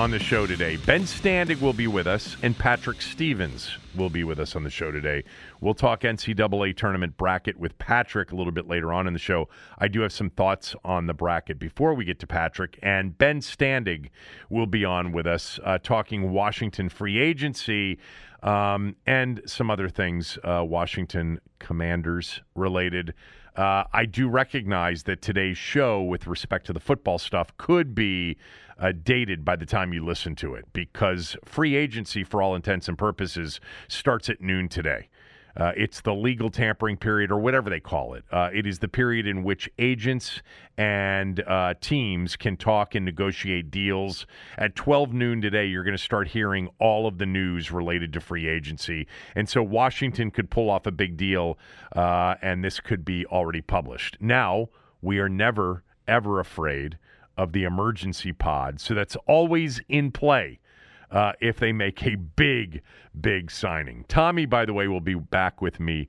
on the show today. Ben Standig will be with us, and Patrick Stevens will be with us on the show today. We'll talk NCAA tournament bracket with Patrick a little bit later on in the show. I do have some thoughts on the bracket before we get to Patrick, and Ben Standig will be on with us uh, talking Washington free agency um, and some other things, uh, Washington Commanders related. Uh, I do recognize that today's show, with respect to the football stuff, could be uh, dated by the time you listen to it because free agency, for all intents and purposes, starts at noon today. Uh, it's the legal tampering period, or whatever they call it. Uh, it is the period in which agents and uh, teams can talk and negotiate deals. At 12 noon today, you're going to start hearing all of the news related to free agency. And so Washington could pull off a big deal, uh, and this could be already published. Now, we are never, ever afraid of the emergency pod. So that's always in play uh, if they make a big, big signing. Tommy, by the way, will be back with me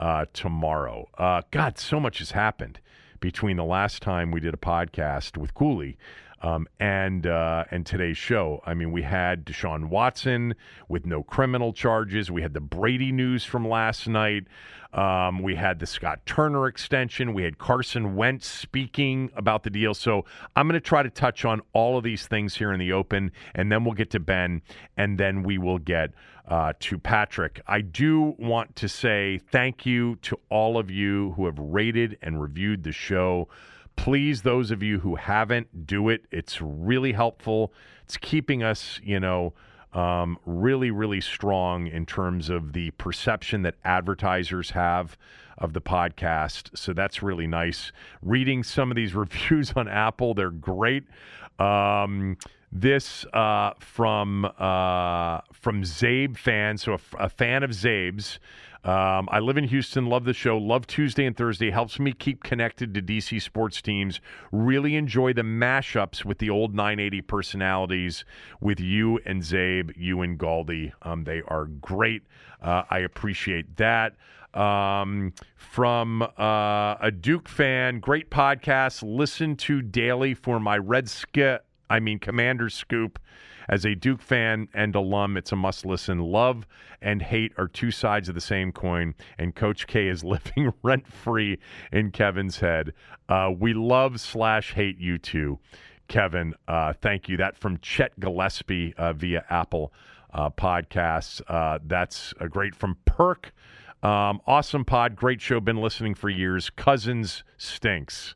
uh, tomorrow. Uh, God, so much has happened between the last time we did a podcast with Cooley. Um, and uh, and today's show. I mean, we had Deshaun Watson with no criminal charges. We had the Brady news from last night. Um, we had the Scott Turner extension. We had Carson Wentz speaking about the deal. So I'm going to try to touch on all of these things here in the open, and then we'll get to Ben, and then we will get uh, to Patrick. I do want to say thank you to all of you who have rated and reviewed the show. Please, those of you who haven't, do it. It's really helpful. It's keeping us, you know, um, really, really strong in terms of the perception that advertisers have of the podcast. So that's really nice. Reading some of these reviews on Apple, they're great. Um, this uh, from uh, from Czabe fan, so a, a fan of Czabe's. Um, I live in Houston, love the show, love Tuesday and Thursday, helps me keep connected to DC sports teams. Really enjoy the mashups with the old 980 personalities with you and Czabe, you and Galdi. Um, they are great. Uh, I appreciate that. Um, from uh, a Duke fan, great podcast. Listen to daily for my Red Skit, I mean, Commander Scoop. As a Duke fan and alum, it's a must listen. Love and hate are two sides of the same coin, and Coach K is living rent free in Kevin's head. Uh, we love slash hate you too, Kevin. Uh, thank you. That from Chet Gillespie uh, via Apple uh, Podcasts. Uh, that's a great from Perk. Um, awesome pod, great show. Been listening for years. Cousins stinks.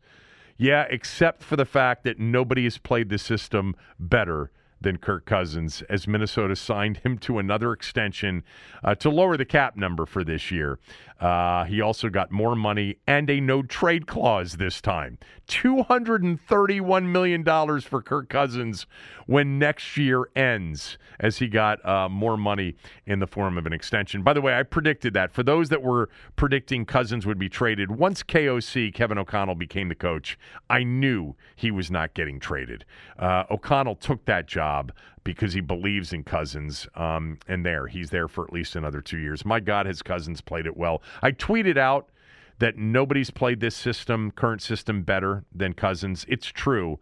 Yeah, except for the fact that nobody has played the system better than Kirk Cousins as Minnesota signed him to another extension uh, to lower the cap number for this year. Uh, he also got more money and a no trade clause this time. $231 million for Kirk Cousins when next year ends, as he got uh, more money in the form of an extension. By the way, I predicted that. For those that were predicting Cousins would be traded, once KOC, Kevin O'Connell, became the coach, I knew he was not getting traded. Uh, O'Connell took that job because he believes in Cousins. Um, and there, he's there for at least another two years. My God, his Cousins played it well. I tweeted out that nobody's played this system, current system, better than Cousins. It's true.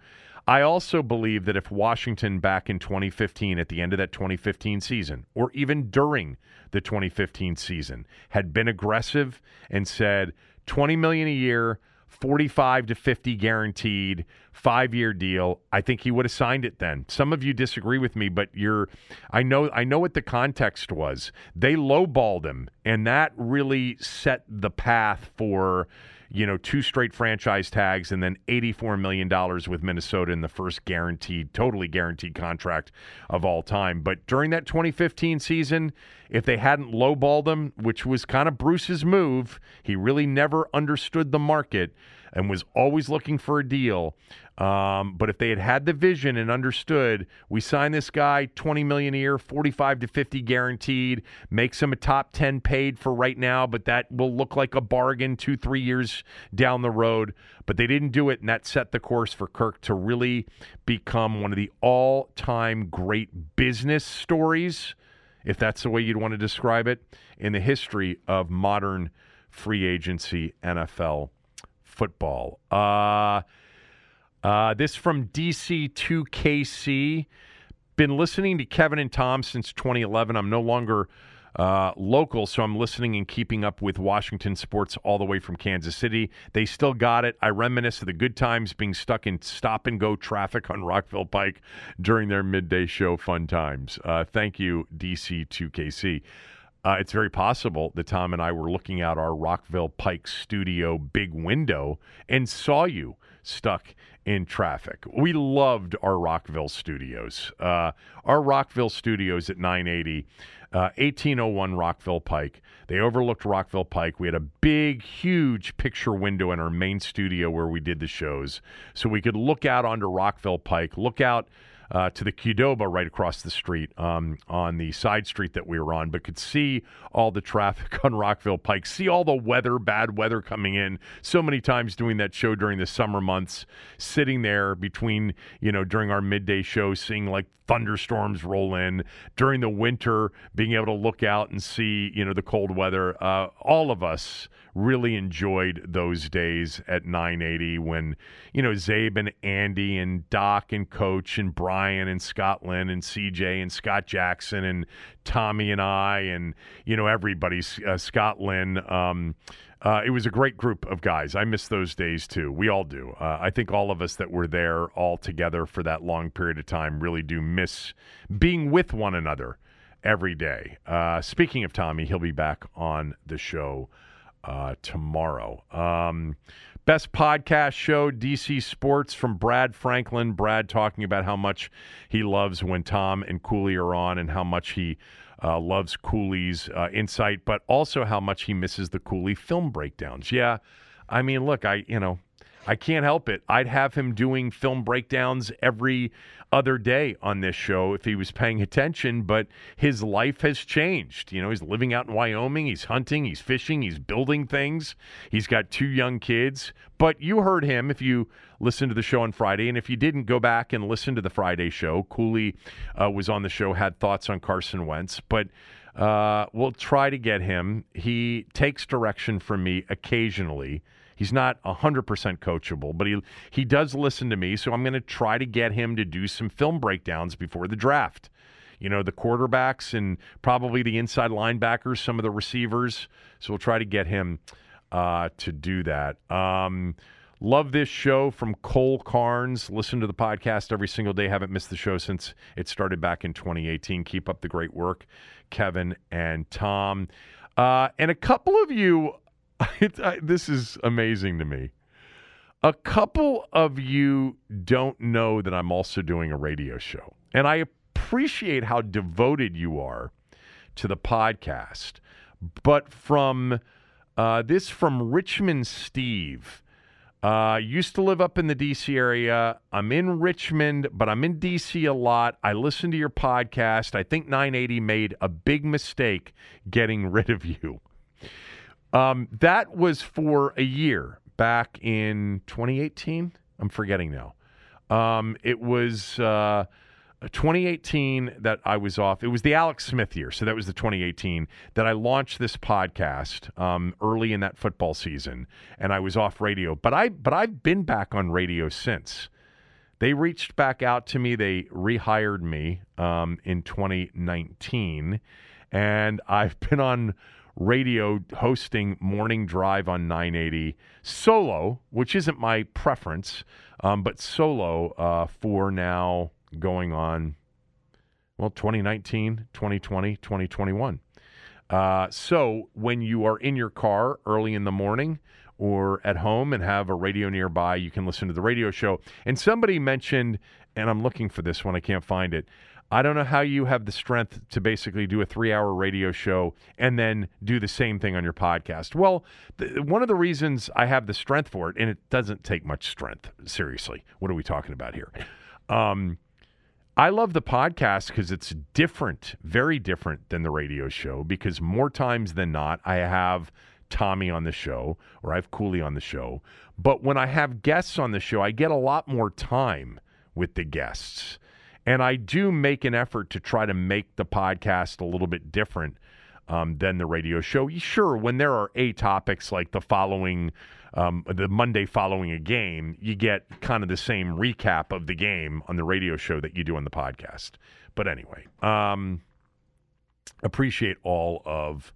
I also believe that if Washington back in 2015, at the end of that 2015 season, or even during the 2015 season, had been aggressive and said 20 million a year, 45 to 50 guaranteed, five year deal, I think he would have signed it then. Some of you disagree with me, but you're I know I know what the context was. They lowballed him, and that really set the path for you know, two straight franchise tags and then $84 million with Minnesota in the first guaranteed, totally guaranteed contract of all time. But during that 2015 season, if they hadn't lowballed him, which was kind of Bruce's move, he really never understood the market and was always looking for a deal. Um, but if they had had the vision and understood, we sign this guy 20 million a year, 45 to 50 guaranteed, makes him a top 10 paid for right now, but that will look like a bargain two, three years down the road. But they didn't do it, and that set the course for Kirk to really become one of the all time great business stories, if that's the way you'd want to describe it, in the history of modern free agency NFL football. Uh, uh, this from DC2KC. Been listening to Kevin and Tom since 2011. I'm no longer uh, local, so I'm listening and keeping up with Washington sports all the way from Kansas City. They still got it. I reminisce of the good times being stuck in stop and go traffic on Rockville Pike during their midday show fun times. Uh, thank you, DC2KC. Uh, it's very possible that Tom and I were looking out our Rockville Pike studio big window and saw you stuck in traffic. We loved our Rockville studios. Uh, our Rockville studios at 980, uh, 1801 Rockville Pike. They overlooked Rockville Pike. We had a big, huge picture window in our main studio where we did the shows. So we could look out onto Rockville Pike, look out uh, to the Qdoba right across the street um, on the side street that we were on, but could see all the traffic on Rockville Pike, see all the weather, bad weather coming in. So many times doing that show during the summer months, sitting there between, you know, during our midday show, seeing like thunderstorms roll in during the winter, being able to look out and see, you know, the cold weather. Uh, all of us really enjoyed those days at 980 when, you know, Czabe and Andy and Doc and Coach and Brian and Scott Lynn and CJ and Scott Jackson and Tommy and I and, you know, everybody, uh, Scott Lynn. Um, uh, it was a great group of guys. I miss those days too. We all do. Uh, I think all of us that were there all together for that long period of time really do miss being with one another every day. Uh, speaking of Tommy, he'll be back on the show uh, tomorrow. Um, best podcast show, DC Sports from Brad Franklin. Brad talking about how much he loves when Tom and Cooley are on and how much he uh, loves Cooley's uh, insight, but also how much he misses the Cooley film breakdowns. Yeah, I mean, look, I you know, I can't help it. I'd have him doing film breakdowns every other day on this show if he was paying attention, but his life has changed. You know, he's living out in Wyoming, he's hunting, he's fishing, he's building things. He's got two young kids. But you heard him if you listened to the show on Friday. And if you didn't, go back and listen to the Friday show. Cooley uh, was on the show, had thoughts on Carson Wentz. But uh, we'll try to get him. He takes direction from me occasionally. He's not 100% coachable, but he he does listen to me, so I'm going to try to get him to do some film breakdowns before the draft. You know, the quarterbacks and probably the inside linebackers, some of the receivers. So we'll try to get him uh, to do that. Um, love this show from Cole Carnes. Listen to the podcast every single day. Haven't missed the show since it started back in 2018. Keep up the great work, Kevin and Tom. Uh, and a couple of you I, this is amazing to me. A couple of you don't know that I'm also doing a radio show, and I appreciate how devoted you are to the podcast. But from uh, this from Richmond Steve. Uh, used to live up in the DC area. I'm in Richmond, but I'm in DC a lot. I listen to your podcast. I think 980 made a big mistake getting rid of you. Um, that was for a year back in 2018. I'm forgetting now. Um, it was uh, 2018 that I was off. It was the Alex Smith year, so that was the 2018 that I launched this podcast um, early in that football season, and I was off radio. But I but I've been back on radio since. They reached back out to me. They rehired me um, in 2019, and I've been on radio hosting Morning Drive on 980 solo, which isn't my preference, um, but solo uh, for now going on, well, 2019, 2020, 2021. Uh, so when you are in your car early in the morning or at home and have a radio nearby, you can listen to the radio show. And somebody mentioned, and I'm looking for this one, I can't find it. I don't know how you have the strength to basically do a three hour radio show and then do the same thing on your podcast. Well, th- one of the reasons I have the strength for it, and it doesn't take much strength, seriously, what are we talking about here? Um, I love the podcast because it's different, very different than the radio show. Because more times than not, I have Tommy on the show or I have Cooley on the show. But when I have guests on the show, I get a lot more time with the guests. And I do make an effort to try to make the podcast a little bit different um, than the radio show. Sure, when there are a topics like the following um, the Monday following a game, you get kind of the same recap of the game on the radio show that you do on the podcast. But anyway, um, appreciate all of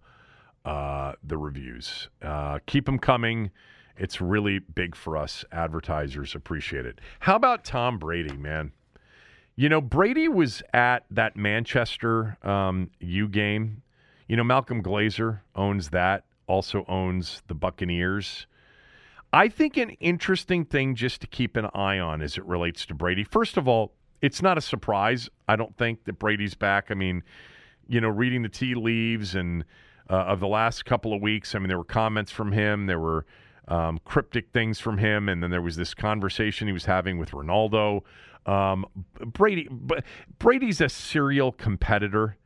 uh, the reviews. Uh, keep them coming. It's really big for us advertisers. Appreciate it. How about Tom Brady, man? You know, Brady was at that Manchester um, U game. You know, Malcolm Glazer owns that, also owns the Buccaneers. I think an interesting thing just to keep an eye on as it relates to Brady. First of all, it's not a surprise, I don't think, that Brady's back. I mean, you know, reading the tea leaves and uh, of the last couple of weeks, I mean, there were comments from him, there were um, cryptic things from him, and then there was this conversation he was having with Ronaldo. Um, Brady, Brady's a serial competitor.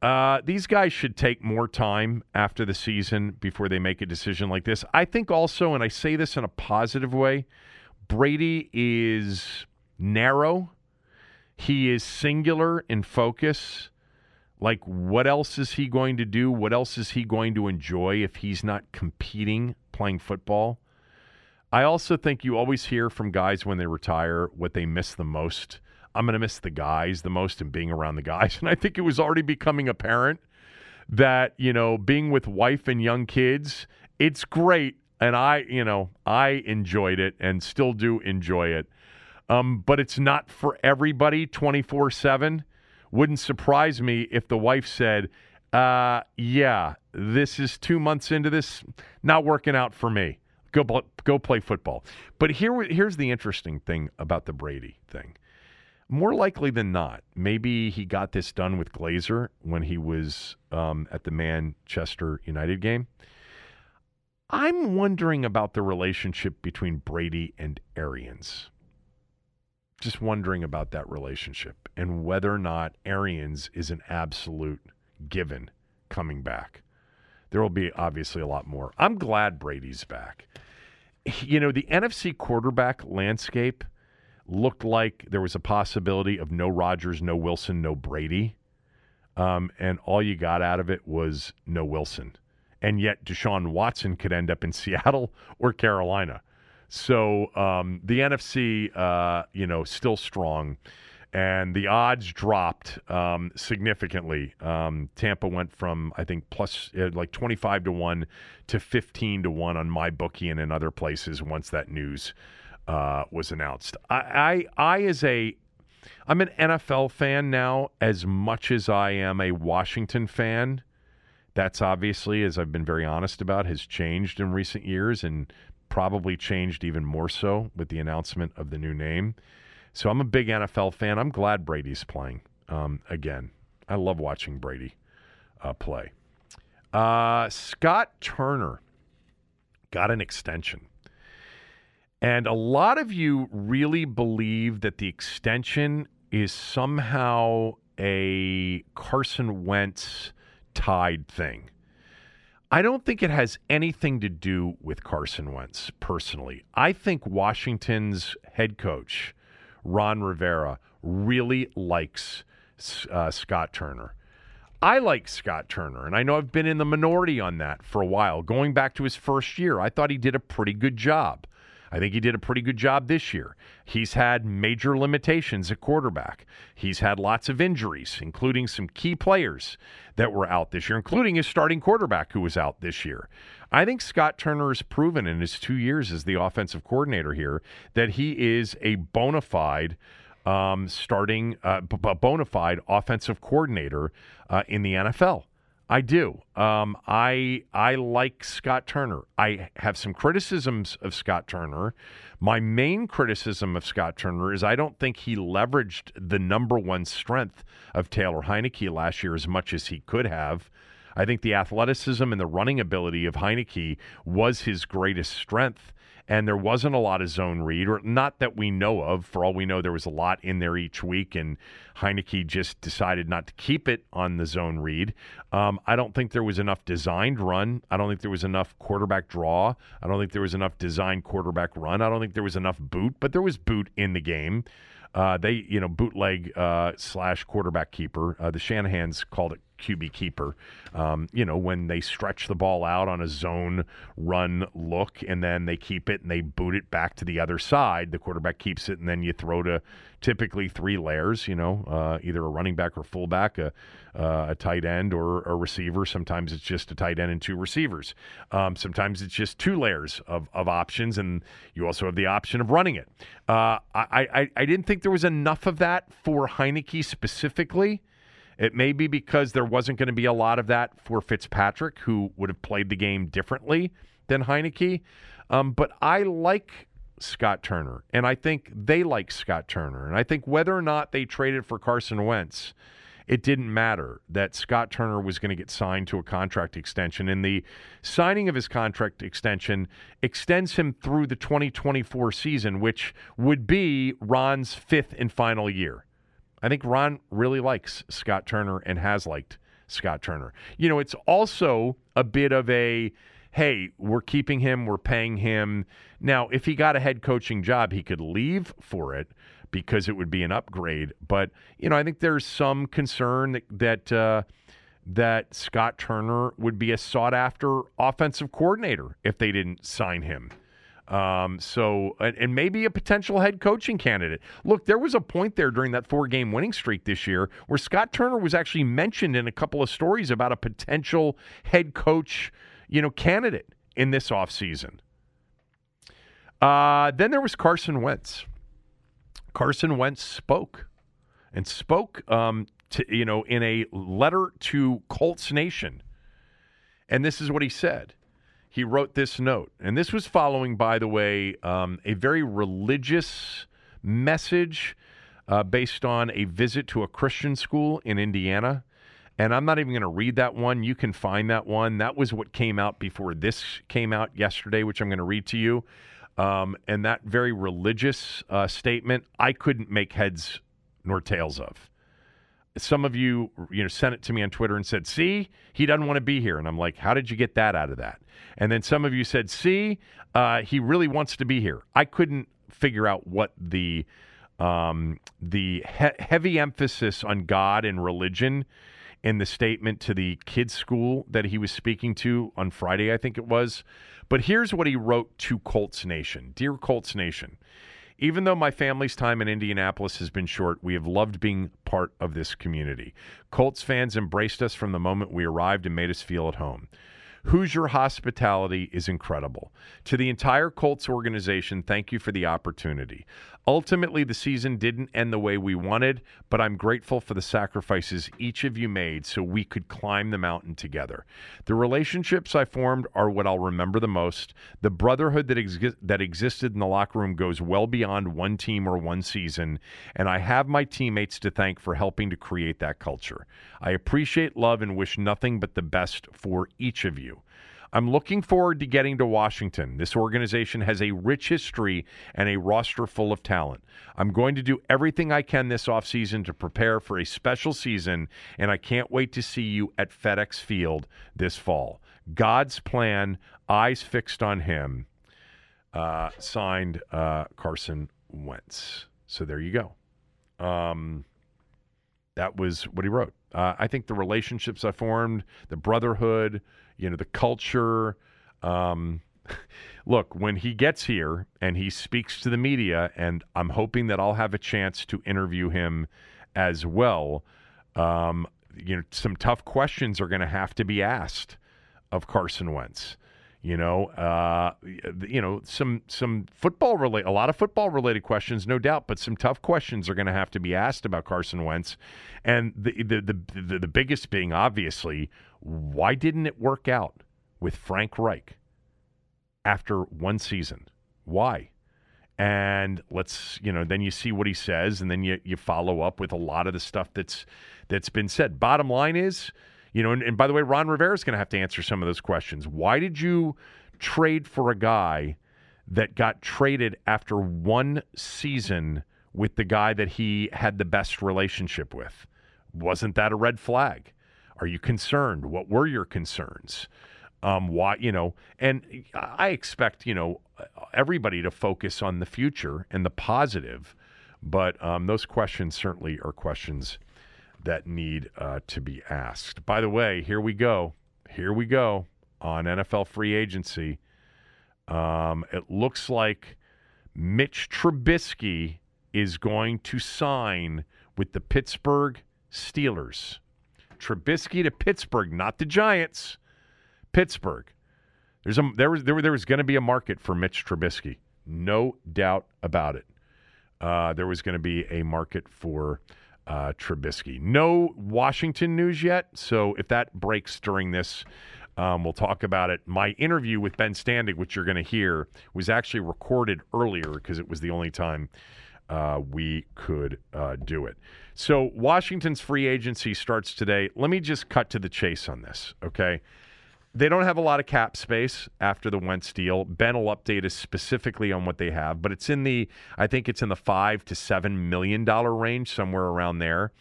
Uh, these guys should take more time after the season before they make a decision like this. I think also, and I say this in a positive way, Brady is narrow. He is singular in focus. Like, what else is he going to do? What else is he going to enjoy if he's not competing playing football? I also think you always hear from guys when they retire what they miss the most. I'm going to miss the guys the most and being around the guys. And I think it was already becoming apparent that, you know, being with wife and young kids, it's great. And I, you know, I enjoyed it and still do enjoy it. Um, but it's not for everybody 24 7. Wouldn't surprise me if the wife said, uh, yeah, this is two months into this, not working out for me. Go, go play football. But here, here's the interesting thing about the Brady thing more likely than not, maybe he got this done with Glazer when he was um, at the Manchester United game. I'm wondering about the relationship between Brady and Arians. Just wondering about that relationship and whether or not Arians is an absolute given coming back. There will be obviously a lot more. I'm glad Brady's back. You know, the NFC quarterback landscape – looked like there was a possibility of no Rodgers, no Wilson, no Brady. Um, and all you got out of it was no Wilson. And yet Deshaun Watson could end up in Seattle or Carolina. So um, the NFC, uh, you know, still strong. And the odds dropped um, significantly. Um, Tampa went from, I think, plus uh, like 25 to 1 to 15 to 1 on my bookie and in other places once that news uh, was announced. I, I, I, as a, I'm an NFL fan now as much as I am a Washington fan. That's obviously, as I've been very honest about, has changed in recent years and probably changed even more so with the announcement of the new name. So I'm a big NFL fan. I'm glad Brady's playing um, again. I love watching Brady uh, play. Uh, Scott Turner got an extension. And a lot of you really believe that the extension is somehow a Carson Wentz tied thing. I don't think it has anything to do with Carson Wentz personally. I think Washington's head coach Ron Rivera really likes uh, Scott Turner. I like Scott Turner, and I know I've been in the minority on that for a while. Going back to his first year, I thought he did a pretty good job. I think he did a pretty good job this year. He's had major limitations at quarterback. He's had lots of injuries, including some key players that were out this year, including his starting quarterback who was out this year. I think Scott Turner has proven in his two years as the offensive coordinator here that he is a bona fide um, starting uh, b- bona fide offensive coordinator uh, in the NFL. I do. Um, I I like Scott Turner. I have some criticisms of Scott Turner. My main criticism of Scott Turner is I don't think he leveraged the number one strength of Taylor Heinicke last year as much as he could have. I think the athleticism and the running ability of Heinicke was his greatest strength and there wasn't a lot of zone read, or not that we know of. For all we know, there was a lot in there each week, and Heinicke just decided not to keep it on the zone read. Um, I don't think there was enough designed run. I don't think there was enough quarterback draw. I don't think there was enough designed quarterback run. I don't think there was enough boot, but there was boot in the game. Uh, they, you know, bootleg uh, slash quarterback keeper. Uh, the Shanahan's called it QB keeper. Um, you know, when they stretch the ball out on a zone run look and then they keep it and they boot it back to the other side, the quarterback keeps it and then you throw to typically three layers, you know, uh, either a running back or fullback, a, uh, a tight end or a receiver. Sometimes it's just a tight end and two receivers. Um, sometimes it's just two layers of, of options, and you also have the option of running it. Uh, I, I, I didn't think there was enough of that for Heinicke specifically. It may be because there wasn't going to be a lot of that for Fitzpatrick, who would have played the game differently than Heinicke. Um, but I like Scott Turner, and I think they like Scott Turner. And I think whether or not they traded for Carson Wentz, it didn't matter that Scott Turner was going to get signed to a contract extension. And the signing of his contract extension extends him through the 2024 season, which would be Ron's fifth and final year. I think Ron really likes Scott Turner and has liked Scott Turner. You know, it's also a bit of a hey, we're keeping him, we're paying him. Now, if he got a head coaching job, he could leave for it because it would be an upgrade. But you know, I think there's some concern that that uh, that Scott Turner would be a sought after offensive coordinator if they didn't sign him. Um, so, and, and, maybe a potential head coaching candidate. Look, there was a point there during that four game winning streak this year where Scott Turner was actually mentioned in a couple of stories about a potential head coach, you know, candidate in this offseason. Uh, then there was Carson Wentz. Carson Wentz spoke and spoke, um, to, you know, in a letter to Colts Nation. And this is what he said he wrote this note. And this was following, by the way, um, a very religious message uh, based on a visit to a Christian school in Indiana. And I'm not even going to read that one. You can find that one. That was what came out before this came out yesterday, which I'm going to read to you. Um, and that very religious uh, statement, I couldn't make heads nor tails of some of you, you know, sent it to me on Twitter and said, "See, he doesn't want to be here." And I'm like, "How did you get that out of that?" And then some of you said, "See, uh, he really wants to be here." I couldn't figure out what the um, the he- heavy emphasis on God and religion in the statement to the kids' school that he was speaking to on Friday, I think it was. But here's what he wrote to Colts Nation, dear Colts Nation. Even though my family's time in Indianapolis has been short, we have loved being part of this community. Colts fans embraced us from the moment we arrived and made us feel at home. Hoosier hospitality is incredible. To the entire Colts organization, thank you for the opportunity. Ultimately, the season didn't end the way we wanted, but I'm grateful for the sacrifices each of you made so we could climb the mountain together. The relationships I formed are what I'll remember the most. The brotherhood that, that existed in the locker room goes well beyond one team or one season, and I have my teammates to thank for helping to create that culture. I appreciate love and wish nothing but the best for each of you. I'm looking forward to getting to Washington. This organization has a rich history and a roster full of talent. I'm going to do everything I can this offseason to prepare for a special season, and I can't wait to see you at FedEx Field this fall. God's plan, eyes fixed on him. Uh, signed uh, Carson Wentz. So there you go. Um, that was what he wrote. Uh, I think the relationships I formed, the brotherhood, you know, the culture. Um, look, when he gets here and he speaks to the media, and I'm hoping that I'll have a chance to interview him as well. Um, you know, some tough questions are going to have to be asked of Carson Wentz. You know, uh, you know some some football related, a lot of football related questions, no doubt, but some tough questions are going to have to be asked about Carson Wentz, and the, the the the the biggest being obviously, why didn't it work out with Frank Reich after one season? Why? and let's you know then you see what he says and then you, you follow up with a lot of the stuff that's that's been said bottom line is you know and, and by the way ron rivera is going to have to answer some of those questions. Why did you trade for a guy that got traded after one season with the guy that he had the best relationship with? Wasn't that a red flag? Are you concerned? What were your concerns? Um, why you know and i expect you know everybody to focus on the future and the positive but um, those questions certainly are questions that need uh, to be asked. By the way here we go. Here we go on nfl free agency. Um, it looks like mitch trubisky is going to sign with the pittsburgh steelers. Trubisky to pittsburgh not the giants. Pittsburgh. There's a there was there, there was going to be a market for Mitch Trubisky, no doubt about it. Uh, there was going to be a market for uh, Trubisky. No Washington news yet, so if that breaks during this, um, we'll talk about it. My interview with Ben Standig, which you're going to hear, was actually recorded earlier because it was the only time uh, we could uh, do it. So Washington's free agency starts today. Let me just cut to the chase on this, okay? They don't have a lot of cap space after the Wentz deal. Ben will update us specifically on what they have, but it's in the I think it's in the five to seven million dollar range, somewhere around there.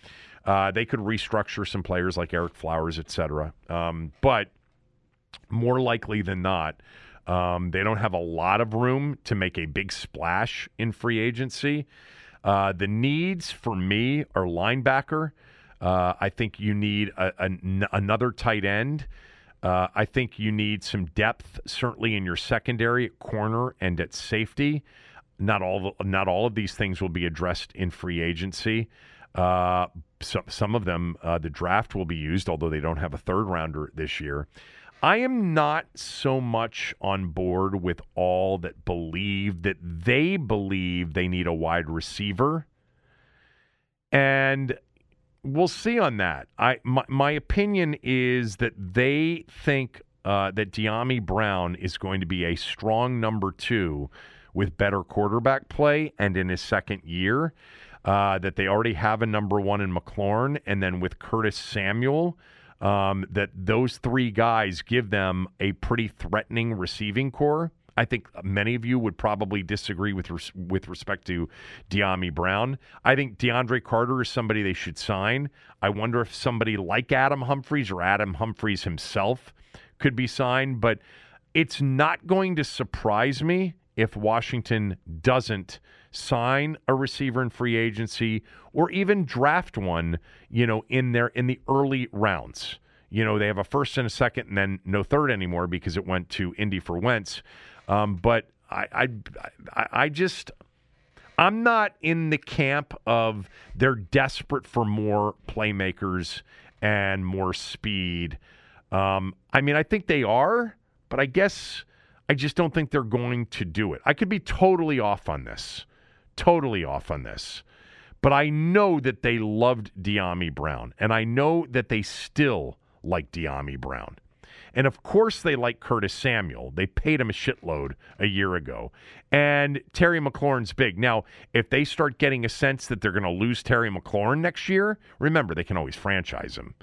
Uh, they could restructure some players like Eric Flowers, et cetera. Um, but more likely than not, um, they don't have a lot of room to make a big splash in free agency. Uh, the needs for me are linebacker. Uh, I think you need another tight end. Uh, I think you need some depth, certainly in your secondary, corner, and at safety. Not all, not all of these things will be addressed in free agency. Uh, so, some of them, uh, the draft will be used, although they don't have a third rounder this year. I am not so much on board with all that believe that they believe they need a wide receiver. And we'll see on that. I my, my opinion is that they think uh, that Dyami Brown is going to be a strong number two with better quarterback play and in his second year. Uh, that they already have a number one in McLaurin, and then with Curtis Samuel, um, that those three guys give them a pretty threatening receiving corps. I think many of you would probably disagree with res- with respect to Dyami Brown. I think DeAndre Carter is somebody they should sign. I wonder if somebody like Adam Humphries or Adam Humphries himself could be signed, but it's not going to surprise me if Washington doesn't sign a receiver in free agency or even draft one, you know, in their in the early rounds. You know, they have a first and a second and then no third anymore because it went to Indy for Wentz. Um, but I, I, I, just. I'm not in the camp of they're desperate for more playmakers and more speed. Um, I mean, I think they are, but I guess I just don't think they're going to do it. I could be totally off on this, totally off on this. But I know that they loved Dyami Brown, and I know that they still like Dyami Brown. And of course, they like Curtis Samuel. They paid him a shitload a year ago. And Terry McLaurin's big. Now, if they start getting a sense that they're going to lose Terry McLaurin next year, remember, they can always franchise him.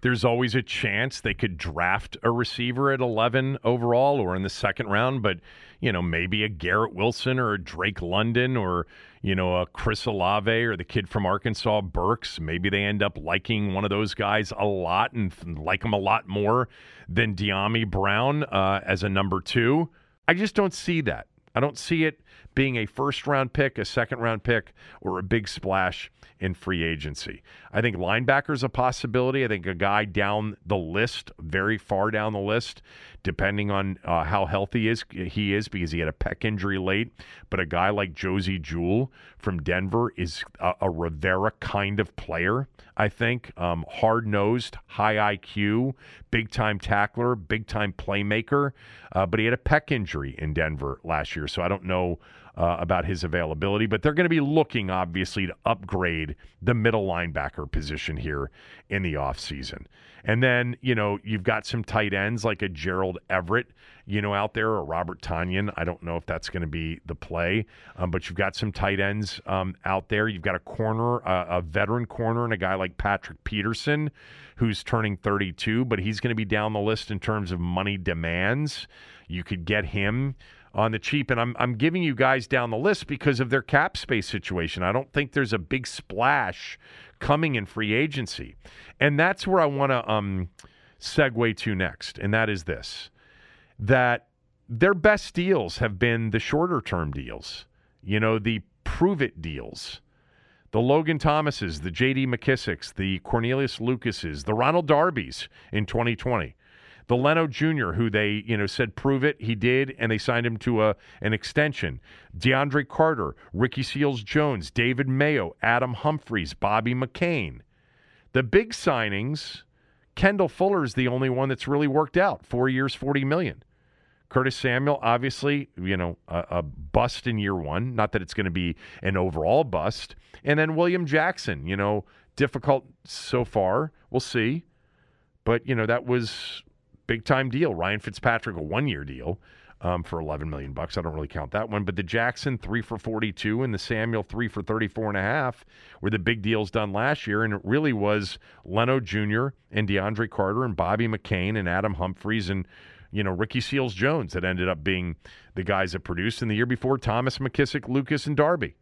There's always a chance they could draft a receiver at 11 overall or in the second round, but, you know, maybe a Garrett Wilson or a Drake London or, you know, a Chris Olave or the kid from Arkansas, Burks. Maybe they end up liking one of those guys a lot and like him a lot more than Dyami Brown uh, as a number two. I just don't see that. I don't see it being a first round pick, a second round pick, or a big splash in free agency. I think linebacker's a possibility. I think a guy down the list, very far down the list, depending on uh, how healthy is he is, because he had a pec injury late. But a guy like Josey Jewell from Denver is a, a Rivera kind of player. I think um, hard nosed, high IQ, big time tackler, big time playmaker. Uh, but he had a pec injury in Denver last year, so I don't know uh, about his availability. But they're going to be looking, obviously, to upgrade the middle linebacker position here in the offseason. And then, you know, you've got some tight ends like a Gerald Everett, you know, out there, or Robert Tonyan. I don't know if that's going to be the play, um, but you've got some tight ends um, out there. You've got a corner, a veteran corner, and a guy like Patrick Peterson, who's turning 32, but he's going to be down the list in terms of money demands. You could get him on the cheap. And I'm, I'm giving you guys down the list because of their cap space situation. I don't think there's a big splash coming in free agency. And that's where I want to um, segue to next. And that is this that their best deals have been the shorter term deals, you know, the prove it deals. The Logan Thomases, the J.D. McKissics, the Cornelius Lucases, the Ronald Darbys in 2020 the Leno Jr., who they you know said prove it, he did, and they signed him to a an extension. DeAndre Carter, Ricky Seals Jones, David Mayo, Adam Humphries, Bobby McCain. The big signings, Kendall Fuller is the only one that's really worked out. Four years, forty million. Curtis Samuel, obviously, you know, a, a bust in year one. Not that it's going to be an overall bust. And then William Jackson, you know, difficult so far. We'll see. But, you know, that was big time deal. Ryan Fitzpatrick, a one year deal um, for 11 million bucks. I don't really count that one, but the Jackson three for 42 and the Samuel three for 34 and a half were the big deals done last year, and it really was Leno Jr. and DeAndre Carter and Bobby McCain and Adam Humphries and you know Ricky Seals Jones that ended up being the guys that produced in the year before Thomas McKissic, Lucas, and Darby.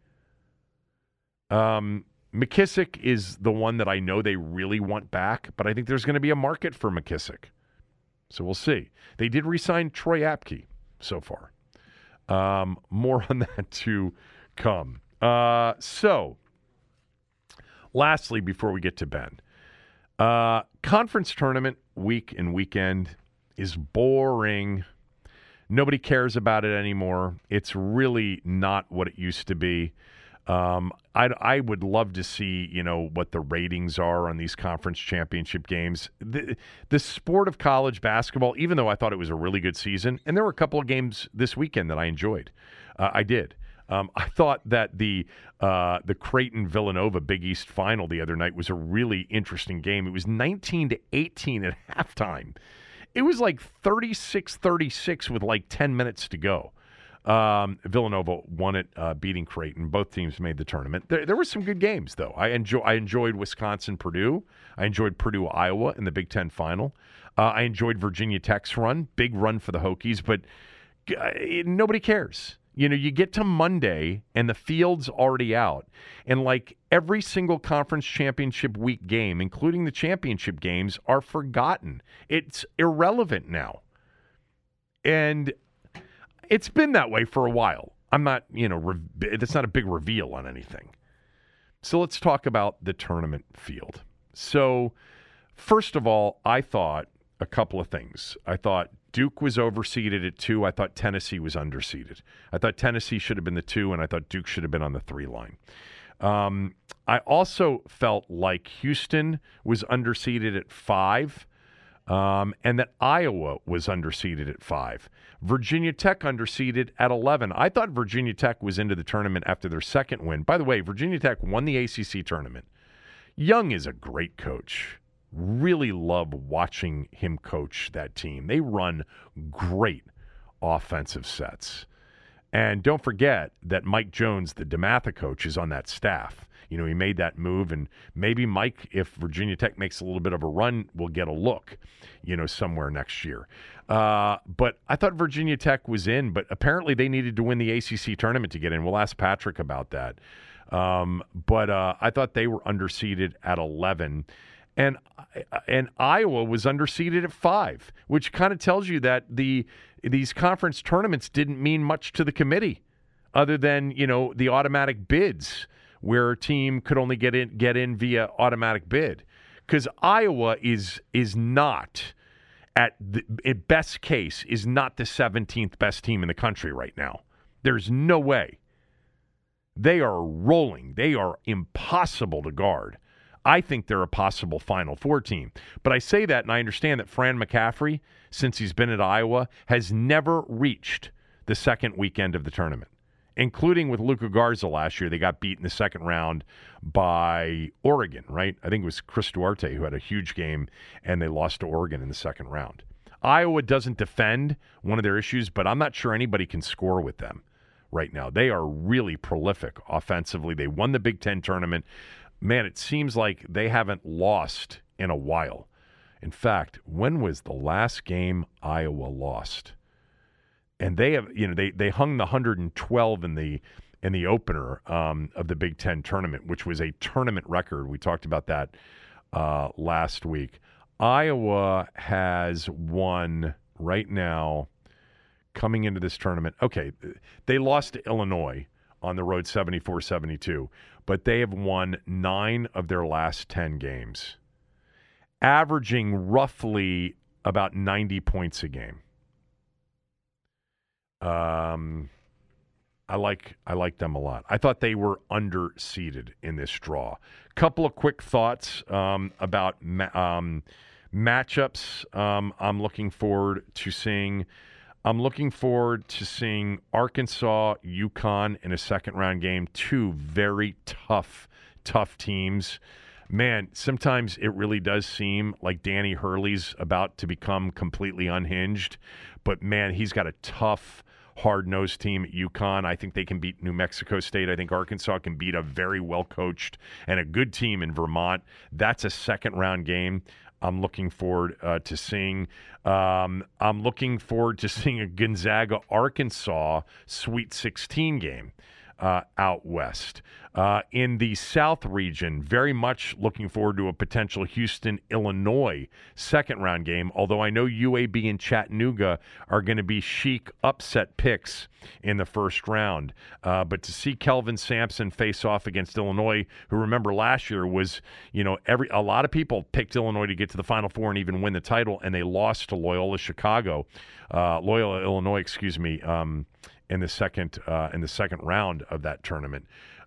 Um, McKissic is the one that I know they really want back, but I think there's going to be a market for McKissic. So we'll see. They did resign Troy Apke so far. Um, more on that to come. Uh, so, lastly, before we get to Ben, uh, conference tournament week and weekend is boring. Nobody cares about it anymore. It's really not what it used to be. Um, I, I would love to see, you know, what the ratings are on these conference championship games. The, the sport of college basketball, even though I thought it was a really good season, and there were a couple of games this weekend that I enjoyed. Uh, I did. Um, I thought that the uh, the Creighton Villanova Big East final the other night was a really interesting game. It was 19 to 18 at halftime. It was like 36 36 with like 10 minutes to go. Um, Villanova won it, uh, beating Creighton. Both teams made the tournament. There, there were some good games, though. I enjoy. I enjoyed Wisconsin, Purdue. I enjoyed Purdue, Iowa in the Big Ten final. Uh, I enjoyed Virginia Tech's run, big run for the Hokies, but uh, nobody cares. You know, you get to Monday and the field's already out, and like every single conference championship week game, including the championship games, are forgotten. It's irrelevant now. And it's been that way for a while. I'm not, you know, re- it's not a big reveal on anything. So let's talk about the tournament field. So, first of all, I thought a couple of things. I thought Duke was overseeded at two. I thought Tennessee was underseeded. I thought Tennessee should have been the two, and I thought Duke should have been on the three line. Um, I also felt like Houston was underseeded at five um, and that Iowa was underseeded at five. Virginia Tech underseeded at 11. I thought Virginia Tech was into the tournament after their second win. By the way, Virginia Tech won the ACC tournament. Young is a great coach. Really love watching him coach that team. They run great offensive sets. And don't forget that Mike Jones, the DeMatha coach, is on that staff. You know, he made that move, and maybe Mike, if Virginia Tech makes a little bit of a run, will get a look, you know, somewhere next year. Uh, but I thought Virginia Tech was in, but apparently they needed to win the ACC tournament to get in. We'll ask Patrick about that. Um, but uh, I thought they were underseeded at 11. and and Iowa was underseeded at five, which kind of tells you that the these conference tournaments didn't mean much to the committee, other than you know the automatic bids where a team could only get in get in via automatic bid, because Iowa is is not at the best case is not the 17th best team in the country right now. There's no way. They are rolling. They are impossible to guard. I think they're a possible Final Four team. But I say that, and I understand that Fran McCaffery, since he's been at Iowa, has never reached the second weekend of the tournament, including with Luka Garza last year. They got beat in the second round by Oregon, right? I think it was Chris Duarte who had a huge game, and they lost to Oregon in the second round. Iowa doesn't defend one of their issues, but I'm not sure anybody can score with them right now. They are really prolific offensively. They won the Big Ten tournament man, it seems like they haven't lost in a while. In fact, when was the last game Iowa lost? And they have, you know, they they hung the 112 in the in the opener um, of the Big Ten tournament, which was a tournament record. We talked about that uh, last week. Iowa has won right now coming into this tournament. Okay, they lost to Illinois on the road 74 72 but they have won nine of their last 10 games, averaging roughly about 90 points a game. Um, I like I like them a lot. I thought they were underseeded in this draw. Couple of quick thoughts um, about ma- um, matchups. Um, I'm looking forward to seeing. I'm looking forward to seeing Arkansas, UConn in a second round game. Two very tough, tough teams. Man, sometimes it really does seem like Danny Hurley's about to become completely unhinged. But man, he's got a tough, hard nosed team at UConn. I think they can beat New Mexico State. I think Arkansas can beat a very well coached and a good team in Vermont. That's a second round game. I'm looking forward uh, to seeing. Um, I'm looking forward to seeing a Gonzaga Arkansas Sweet 16 game uh, out west. Uh, in the South region, very much looking forward to a potential Houston, Illinois second round game. Although I know UAB and Chattanooga are going to be chic upset picks in the first round. Uh, but to see Kelvin Sampson face off against Illinois, who remember last year was, you know, every a lot of people picked Illinois to get to the Final Four and even win the title, and they lost to Loyola Chicago, uh, Loyola Illinois, excuse me. Um, in the second uh, in the second round of that tournament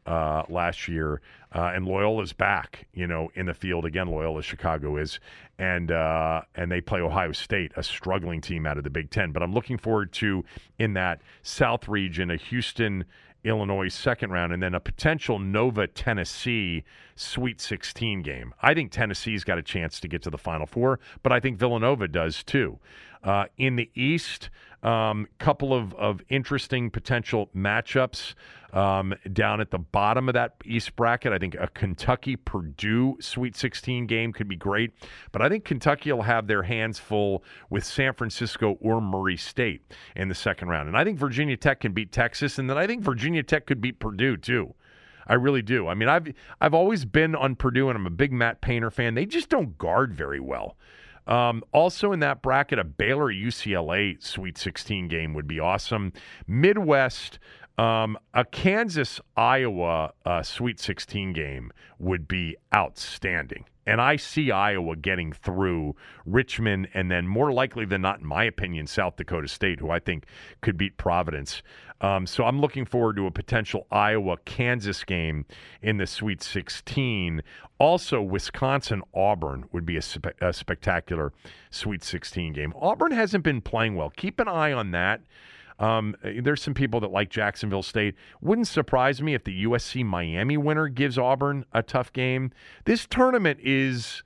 uh, last year, uh, and Loyola's back, you know, in the field again. Loyola Chicago is, and uh, and they play Ohio State, a struggling team out of the Big Ten. But I'm looking forward to in that South region a Houston. Illinois second round, and then a potential Nova Tennessee Sweet 16 game. I think Tennessee's got a chance to get to the Final Four, but I think Villanova does too. Uh, in the East, um, couple of, of interesting potential matchups um, down at the bottom of that East bracket. I think a Kentucky Purdue Sweet 16 game could be great, but I think Kentucky will have their hands full with San Francisco or Murray State in the second round. And I think Virginia Tech can beat Texas, and then I think Virginia Tech could beat Purdue too. I really do. I mean, I've I've always been on Purdue, and I'm a big Matt Painter fan. They just don't guard very well. Um, also in that bracket, a Baylor UCLA Sweet 16 game would be awesome. Midwest, um, a Kansas Iowa uh, Sweet 16 game would be outstanding. And I see Iowa getting through Richmond and then more likely than not, in my opinion, South Dakota State, who I think could beat Providence. Um, so I'm looking forward to a potential Iowa Kansas game in the Sweet 16. Also, Wisconsin Auburn would be a, spe- a spectacular Sweet 16 game. Auburn hasn't been playing well. Keep an eye on that. Um, there's some people that like Jacksonville State. Wouldn't surprise me if the USC Miami winner gives Auburn a tough game. This tournament is,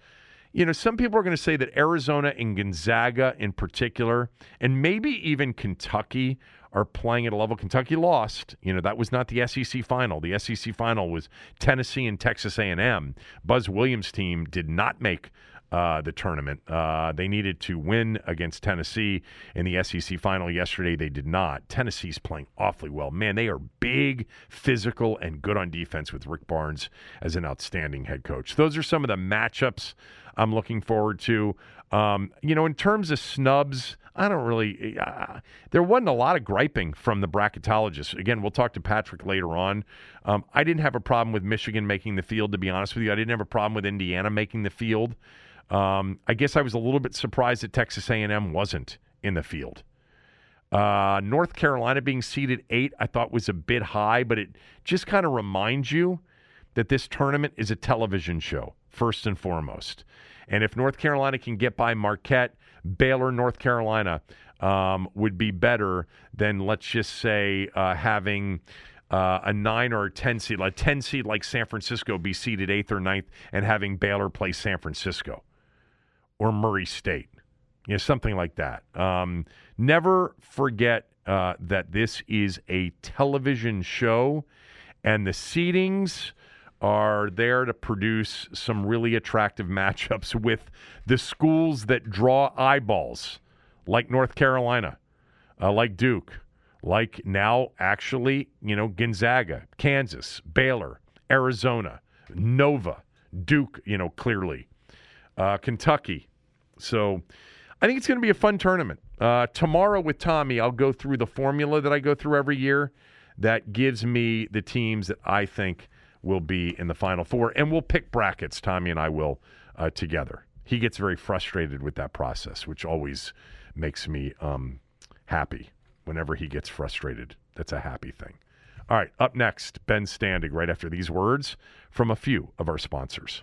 you know, some people are going to say that Arizona and Gonzaga in particular, and maybe even Kentucky are playing at a level. Kentucky lost. You know that was not the SEC final. The SEC final was Tennessee and Texas A&M. Buzz Williams' team did not make uh, the tournament. Uh, they needed to win against Tennessee in the SEC final yesterday. They did not. Tennessee's playing awfully well. Man, they are big, physical, and good on defense with Rick Barnes as an outstanding head coach. Those are some of the matchups I'm looking forward to. Um, you know, in terms of snubs, I don't really. Uh, there wasn't a lot of griping from the bracketologists. Again, we'll talk to Patrick later on. Um, I didn't have a problem with Michigan making the field. To be honest with you, I didn't have a problem with Indiana making the field. Um, I guess I was a little bit surprised that Texas A&M wasn't in the field. Uh, North Carolina being seeded eight, I thought was a bit high, but it just kind of reminds you that this tournament is a television show first and foremost. And if North Carolina can get by Marquette, Baylor, North Carolina um, would be better than, let's just say, uh, having uh, a nine or a 10 seed, a 10 seed like San Francisco be seeded eighth or ninth, and having Baylor play San Francisco or Murray State. You know, something like that. Um, never forget uh, that this is a television show, and the seedings are there to produce some really attractive matchups with the schools that draw eyeballs, like North Carolina, uh, like Duke, like now actually, you know, Gonzaga, Kansas, Baylor, Arizona, Nova, Duke, you know, clearly, uh, Kentucky. So I think it's going to be a fun tournament. Uh, tomorrow with Tommy, I'll go through the formula that I go through every year that gives me the teams that I think will be in the Final Four. And we'll pick brackets, Tommy and I will, uh, together. He gets very frustrated with that process, which always makes me um, happy whenever he gets frustrated. That's a happy thing. All right, up next, Ben Standig, right after these words from a few of our sponsors.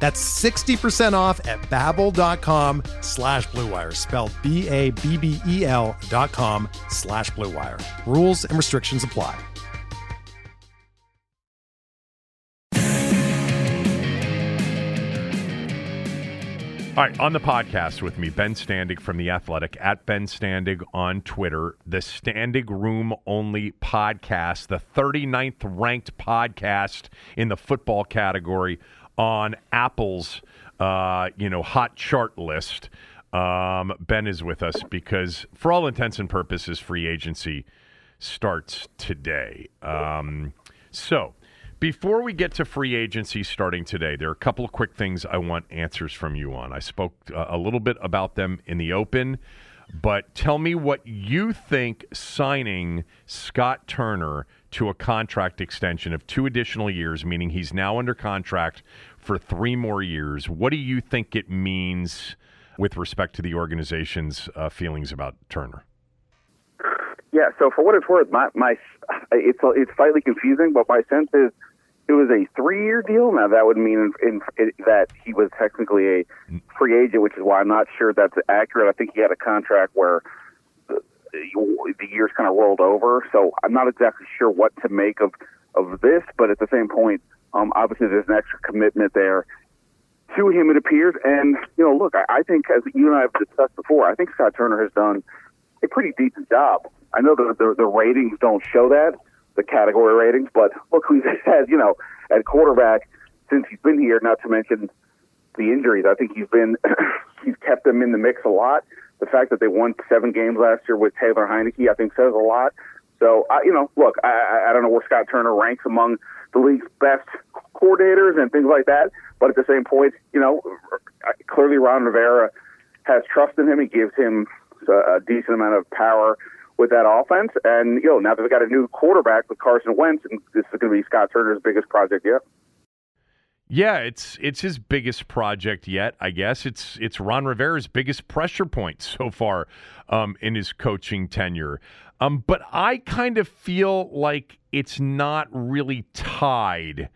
That's 60% off at babbel.com slash bluewire, spelled B-A-B-B-E-L dot com slash bluewire. Rules and restrictions apply. All right, on the podcast with me, Ben Standig from The Athletic, at Ben Standig on Twitter, the Standig Room Only podcast, the 39th ranked podcast in the football category on Apple's, uh, you know, hot chart list. Um, ben is with us because, for all intents and purposes, free agency starts today. Um, so, before we get to free agency starting today, there are a couple of quick things I want answers from you on. I spoke uh, a little bit about them in the open, but tell me what you think signing Scott Turner to a contract extension of two additional years, meaning he's now under contract for three more years. What do you think it means with respect to the organization's uh, feelings about Turner? Yeah. So for what it's worth, my my it's it's slightly confusing, but my sense is it was a three-year deal. Now that would mean in, in, that he was technically a free agent, which is why I'm not sure that's accurate. I think he had a contract where the, the years kind of rolled over, so I'm not exactly sure what to make of of this. But at the same point, um, obviously there's an extra commitment there to him. It appears, and you know, look, I, I think as you and I have discussed before, I think Scott Turner has done a pretty decent job. I know the the, the ratings don't show that the category ratings. But look he's had, you know, at quarterback since he's been here. Not to mention the injuries. I think he's been he's kept them in the mix a lot. The fact that they won seven games last year with Taylor Heinicke, I think, says a lot. So, I, you know, look, I, I don't know where Scott Turner ranks among the league's best coordinators and things like that. But at the same point, you know, clearly Ron Rivera has trust in him. He gives him a decent amount of power with that offense. And you know, now that they got a new quarterback with Carson Wentz, and this is going to be Scott Turner's biggest project yet. Yeah, it's it's his biggest project yet. I guess it's it's Ron Rivera's biggest pressure point so far um, in his coaching tenure. Um, but I kind of feel like it's not really tied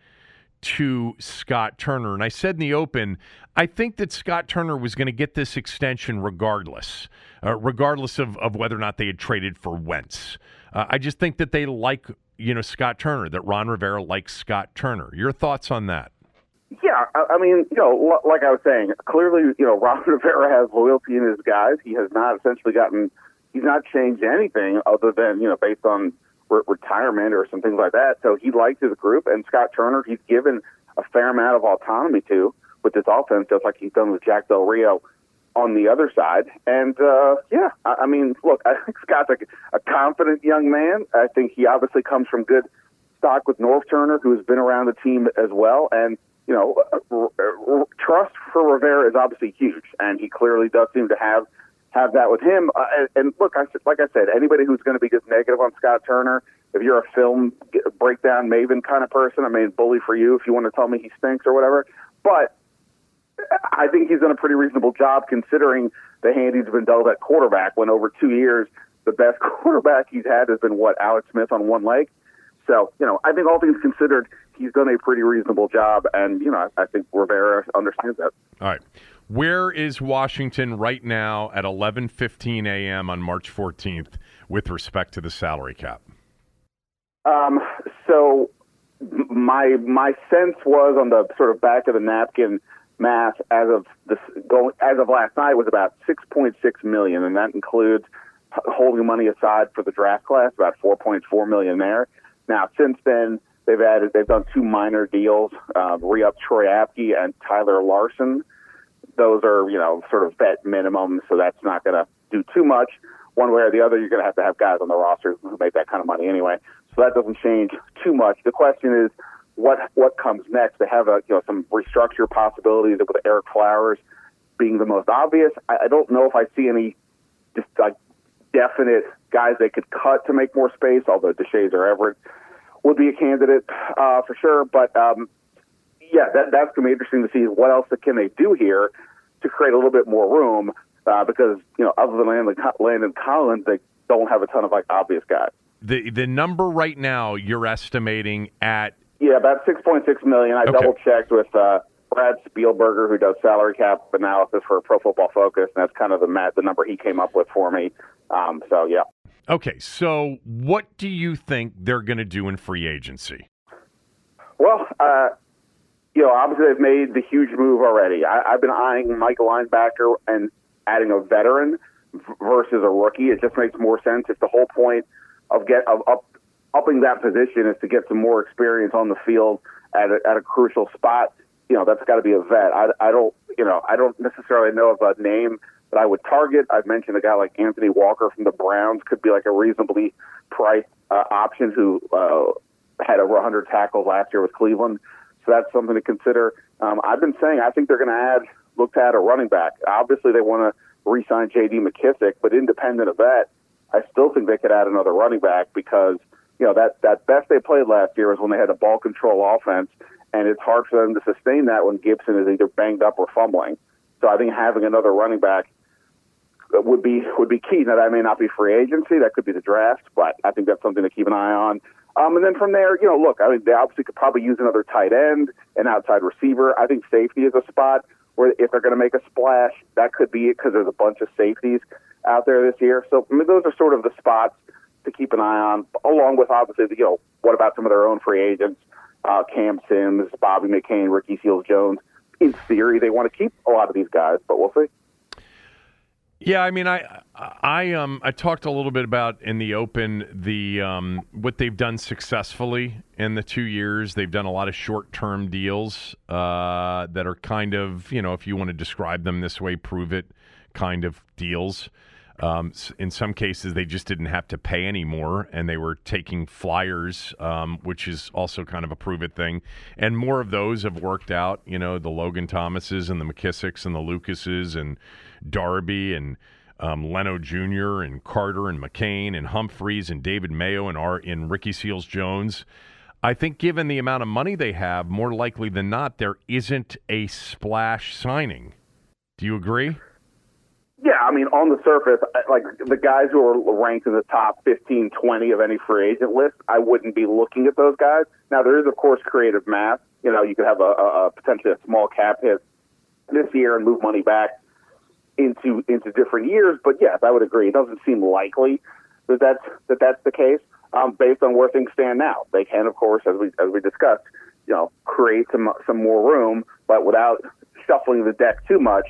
to Scott Turner. And I said in the open, I think that Scott Turner was going to get this extension regardless, uh, regardless of, of whether or not they had traded for Wentz. Uh, I just think that they like, you know, Scott Turner, that Ron Rivera likes Scott Turner. Your thoughts on that? Yeah, I, mean, you know, like I was saying, clearly, you know, Ron Rivera has loyalty in his guys. He has not essentially gotten, he's not changed anything other than, you know, based on re- retirement or some things like that. So he likes his group, and Scott Turner, he's given a fair amount of autonomy to with this offense, just like he's done with Jack Del Rio on the other side. And uh, yeah, I, I mean, look, I think Scott's a, a confident young man. I think he obviously comes from good stock with Norv Turner, who has been around the team as well. And you know, trust for Rivera is obviously huge, and he clearly does seem to have have that with him. Uh, and, and look, I like I said, anybody who's going to be just negative on Scott Turner, if you're a film breakdown maven kind of person, I mean, bully for you if you want to tell me he stinks or whatever. But I think he's done a pretty reasonable job considering the hand he's been dealt at quarterback. When over two years, the best quarterback he's had has been what Alex Smith on one leg. So you know, I think all things considered, he's done a pretty reasonable job, and you know, I, I think Rivera understands that. All right. Where is Washington right now at 11:15 a.m. on March 14th with respect to the salary cap? Um, so my my sense was on the sort of back of the napkin math as of this going as of last night was about 6.6 million, and that includes holding money aside for the draft class, about 4.4 million there. Now, since then, they've added they've done two minor deals, uh, re-up Troy Apke and Tyler Larsen. those are, you know, sort of vet minimums, so that's not going to do too much. One way or the other, you're going to have to have guys on the roster who make that kind of money anyway. So that doesn't change too much. The question is, what what comes next? They have a you know some restructure possibilities with Ereck Flowers being the most obvious. I, I don't know if I see any just like definite guys they could cut to make more space. Although Deshazor Everett would be a candidate uh, for sure, but um, yeah, that, that's going to be interesting to see what else can they do here to create a little bit more room uh, because you know other than Landon, Landon Collins, they don't have a ton of like obvious guys. The the number right now you're estimating at yeah about six point six million. I okay. double checked with uh, Brad Spielberger who does salary cap analysis for Pro Football Focus, and that's kind of the mat, the number he came up with for me. Um, so yeah. Okay, so what do you think they're going to do in free agency? Well, uh, you know, obviously they've made the huge move already. I, I've been eyeing Mike linebacker and adding a veteran versus a rookie. It just makes more sense if the whole point of get of up, upping that position is to get some more experience on the field at a, at a crucial spot. You know, that's got to be a vet. I, I don't, you know, I don't necessarily know of a name that I would target. I've mentioned a guy like Anthony Walker from the Browns could be like a reasonably priced uh, option who uh, had over 100 tackles last year with Cleveland. So that's something to consider. Um, I've been saying I think they're going to add look to add a running back. Obviously, they want to re-sign J.D. McKissic, but independent of that, I still think they could add another running back because you know that that best they played last year was when they had a ball control offense, and it's hard for them to sustain that when Gibson is either banged up or fumbling. So I think having another running back would be would be key. Now that may not be free agency, that could be the draft, but I think that's something to keep an eye on. Um, and then from there, you know, look, I mean, they obviously could probably use another tight end, an outside receiver. I think safety is a spot where if they're going to make a splash, that could be it because there's a bunch of safeties out there this year. So I mean, those are sort of the spots to keep an eye on, along with obviously, you know, what about some of their own free agents, uh, Cam Sims, Bobby McCain, Ricky Seals Jones. In theory, they want to keep a lot of these guys, but we'll see. Yeah, I mean, I, I, um, I talked a little bit about in the open the um, what they've done successfully in the two years. They've done a lot of short-term deals uh, that are kind of, you know, if you want to describe them this way, prove it kind of deals. Um, in some cases, they just didn't have to pay anymore, and they were taking flyers, um, which is also kind of a prove it thing. And more of those have worked out. You know, the Logan Thomases and the McKissics and the Lucases and Darby and um, Leno Jr. and Carter and McCain and Humphries and David Mayo and R in Ricky Seals Jones. I think, given the amount of money they have, more likely than not, there isn't a splash signing. Do you agree? Yeah, I mean, on the surface, like the guys who are ranked in the top 15, 20 of any free agent list, I wouldn't be looking at those guys. Now, there is, of course, creative math. You know, you could have a, a, a potentially a small cap hit this year and move money back into into different years. But yes, I would agree. It doesn't seem likely that that's that that's the case um, based on where things stand now. They can, of course, as we as we discussed, you know, create some some more room, but without shuffling the deck too much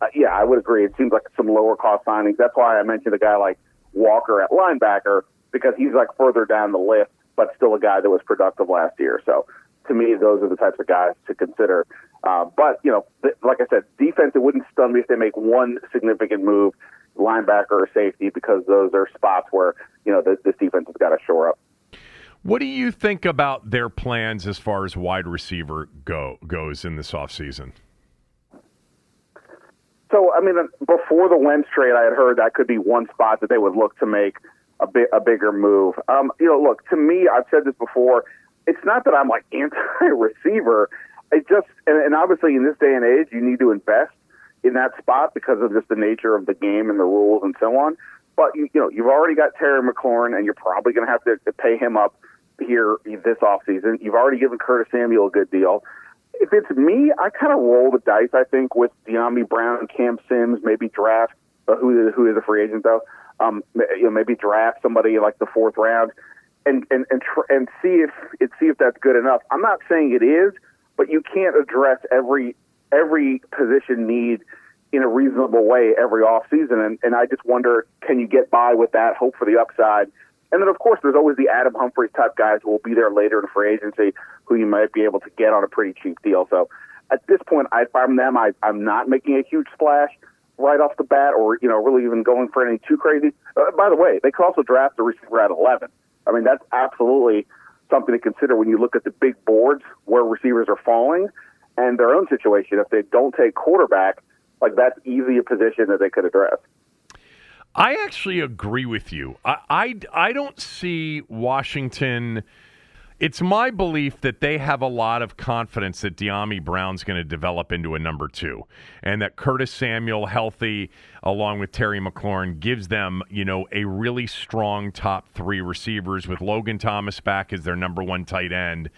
uh, yeah, I would agree. It seems like some lower cost signings. That's why I mentioned a guy like Walker at linebacker because he's like further down the list, but still a guy that was productive last year. So to me, those are the types of guys to consider. Uh, but you know, th- like I said, defense. It wouldn't stun me if they make one significant move, linebacker or safety, because those are spots where you know this, this defense has got to shore up. What do you think about their plans as far as wide receiver go goes in this offseason? So, I mean, before the Wentz trade, I had heard that could be one spot that they would look to make a bit a bigger move. Um, you know, look to me, I've said this before. It's not that I'm like anti-receiver. It just, and, and obviously in this day and age, you need to invest in that spot because of just the nature of the game and the rules and so on. But you, you know, you've already got Terry McLaurin, and you're probably going to have to pay him up here this offseason. You've already given Curtis Samuel a good deal if it's me, I kind of roll the dice. I think with Dyami Brown, Cam Sims, maybe draft uh, who is who is a free agent though. Um, you know, maybe draft somebody like the fourth round, and and and tr- and see if it see if that's good enough. I'm not saying it is, but you can't address every every position need in a reasonable way every off season. And and I just wonder, can you get by with that? Hope for the upside and then, of course, there's always the Adam Humphries type guys who will be there later in free agency who you might be able to get on a pretty cheap deal. So at this point, I, if I'm them, I, I'm not making a huge splash right off the bat or, you know, really even going for any too crazy. Uh, by the way, they could also draft the receiver at 11. I mean, that's absolutely something to consider when you look at the big boards where receivers are falling and their own situation. If they don't take quarterback, like that's easy a position that they could address. I actually agree with you. I, I, I don't see Washington. It's my belief that they have a lot of confidence that Dyami Brown's going to develop into a number two, and that Curtis Samuel, healthy, along with Terry McLaurin, gives them, you know, a really strong top three receivers with Logan Thomas back as their number one tight end.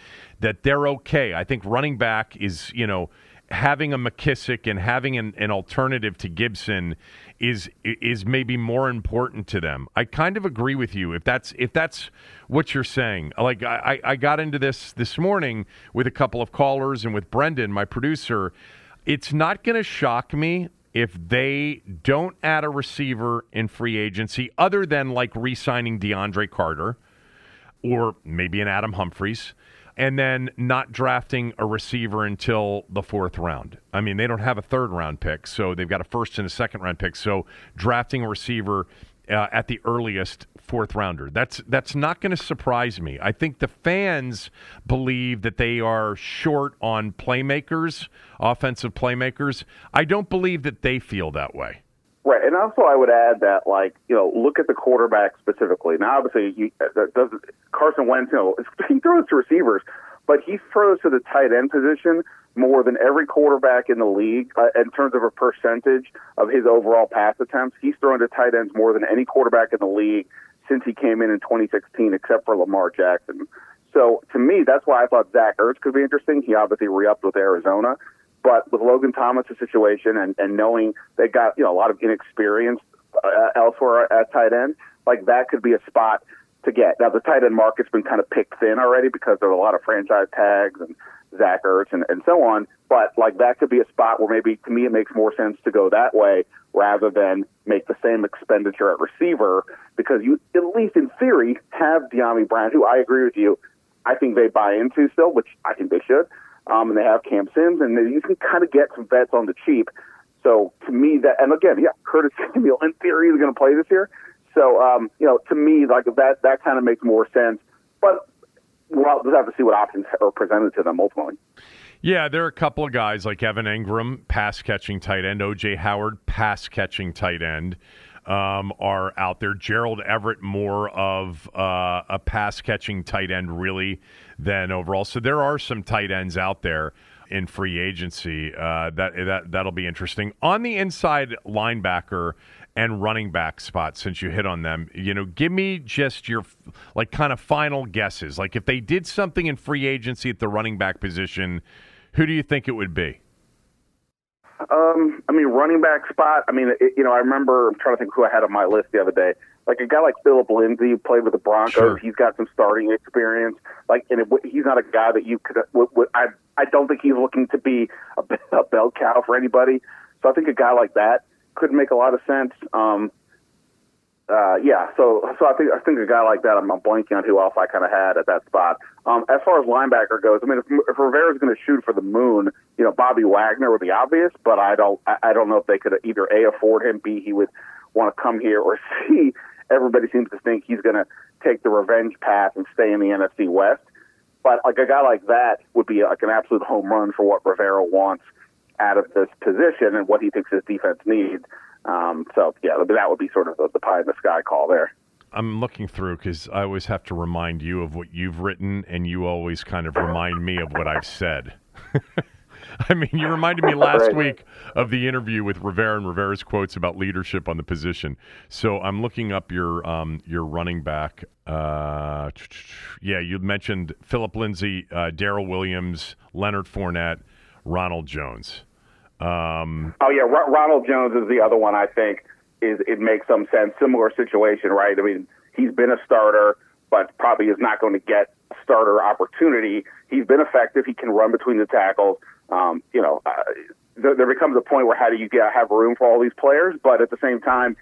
That they're okay. I think running back is, you know, having a McKissic and having an, an alternative to Gibson is is maybe more important to them. I kind of agree with you if that's if that's what you're saying. Like I, I got into this this morning with a couple of callers and with Brendan, my producer. It's not going to shock me if they don't add a receiver in free agency other than like re-signing DeAndre Carter or maybe an Adam Humphries and then not drafting a receiver until the fourth round. I mean, they don't have a third round pick, so they've got a first and a second round pick. So drafting a receiver uh, at the earliest fourth rounder. That's that's not going to surprise me. I think the fans believe that they are short on playmakers, offensive playmakers. I don't believe that they feel that way. Right, and also I would add that, like, you know, look at the quarterback specifically. Now, obviously, he, uh, does Carson Wentz, you know, he throws to receivers, but he throws to the tight end position more than every quarterback in the league uh, in terms of a percentage of his overall pass attempts. He's thrown to tight ends more than any quarterback in the league since he came in in 2016, except for Lamar Jackson. So to me, that's why I thought Zach Ertz could be interesting. He obviously re-upped with Arizona, but with Logan Thomas' situation and, and knowing they got you know a lot of inexperience uh, elsewhere at tight end, like that could be a spot to get. Now the tight end market's been kind of picked thin already because there are a lot of franchise tags and Zach Ertz and, and so on. But like that could be a spot where maybe to me it makes more sense to go that way rather than make the same expenditure at receiver because you at least in theory have Dyami Brown, who I agree with you, I think they buy into still, which I think they should. Um, and they have Cam Sims, and you can kind of get some vets on the cheap. So to me, that and again, yeah, Curtis Samuel in theory is going to play this year. So um, you know, to me, like that that kind of makes more sense. But we'll just have to see what options are presented to them ultimately. Yeah, there are a couple of guys like Evan Engram, pass catching tight end, OJ Howard, pass catching tight end. Um, are out there. Gerald Everett, more of uh, a pass catching tight end, really, than overall. So there are some tight ends out there in free agency. Uh, that that that'll be interesting. On the inside linebacker, and running back spots since you hit on them. You know, give me just your like kind of final guesses. Like if they did something in free agency at the running back position, who do you think it would be? Um, I mean, running back spot. I mean, it, you know, I remember. I'm trying to think who I had on my list the other day. Like a guy like Phillip Lindsay, who played with the Broncos. Sure. He's got some starting experience. Like, and it, he's not a guy that you could. I I don't think he's looking to be a, a bell cow for anybody. So I think a guy like that could make a lot of sense. Um, uh, yeah, so so I think I think a guy like that, I'm, I'm blanking on who else I kind of had at that spot. Um, as far as linebacker goes, I mean, if, if Rivera's going to shoot for the moon, you know, Bobby Wagner would be obvious, but I don't I, don't know if they could either a afford him, b he would want to come here, or c everybody seems to think he's going to take the revenge path and stay in the NFC West. But like a guy like that would be like an absolute home run for what Rivera wants out of this position and what he thinks his defense needs. Um, so yeah, that would be sort of the, the pie in the sky call there. I'm looking through because I always have to remind you of what you've written, and you always kind of remind me of what I've said. I mean, you reminded me last right. week of the interview with Rivera and Rivera's quotes about leadership on the position. So I'm looking up your um, your running back. Uh, yeah, you mentioned Phillip Lindsay, uh, Darrel Williams, Leonard Fournette, Ronald Jones. Um, oh yeah, R- Ronald Jones is the other one. I think is it makes some sense. Similar situation, right? I mean, he's been a starter, but probably is not going to get starter opportunity. He's been effective. He can run between the tackles. Um, you know, uh, there, there becomes a point where how do you get have room for all these players? But at the same time,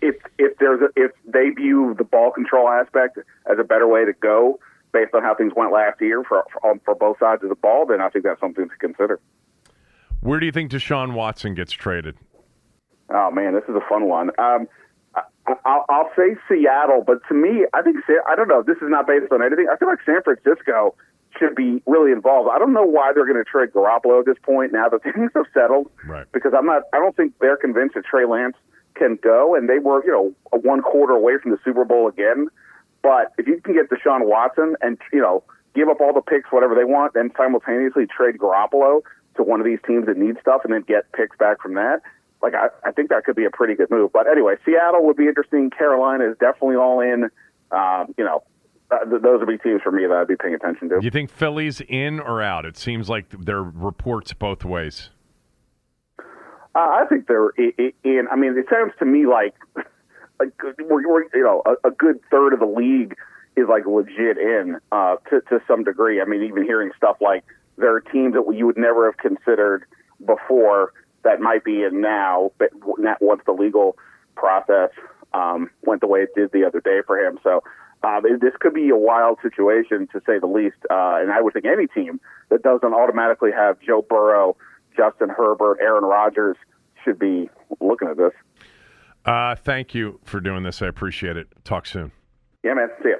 if if there's a, if they view the ball control aspect as a better way to go based on how things went last year for for, for both sides of the ball, then I think that's something to consider. Where do you think Deshaun Watson gets traded? Oh man, this is a fun one. Um, I, will say Seattle, but to me, I think I don't know. This is not based on anything. I feel like San Francisco should be really involved. I don't know why they're going to trade Garoppolo at this point now that things have settled. Right. Because I'm not. I don't think they're convinced that Trey Lance can go, and they were, you know, a one quarter away from the Super Bowl again. But if you can get Deshaun Watson and you know give up all the picks, whatever they want, and simultaneously trade Garoppolo, to one of these teams that need stuff and then get picks back from that. Like I, I think that could be a pretty good move. But anyway, Seattle would be interesting. Carolina is definitely all in. Um, you know, th- those would be teams for me that I'd be paying attention to. Do you think Philly's in or out? It seems like there are reports both ways. Uh, I think they're in. I mean, it sounds to me like like we're, we're you know a, a, good third of the league is like legit in uh, to to some degree. I mean, even hearing stuff like there are teams that you would never have considered before that might be in now, but not once the legal process um, went the way it did the other day for him. So um, this could be a wild situation to say the least. Uh, and I would think any team that doesn't automatically have Joe Burrow, Justin Herbert, Aaron Rodgers should be looking at this. Uh, thank you for doing this. I appreciate it. Talk soon. Yeah, man. See ya.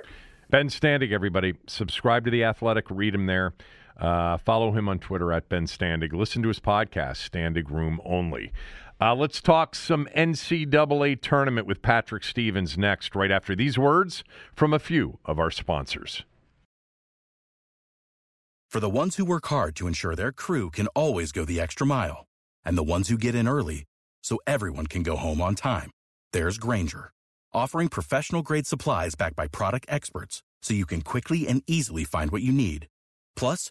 Ben Standig, everybody. Subscribe to The Athletic. Read him there. Uh, follow him on Twitter at Ben Standig. Listen to his podcast, Standig Room Only. Uh, let's talk some NCAA tournament with Patrick Stevens next, right after these words from a few of our sponsors. For the ones who work hard to ensure their crew can always go the extra mile, and the ones who get in early so everyone can go home on time, there's Grainger, offering professional grade supplies backed by product experts so you can quickly and easily find what you need. Plus,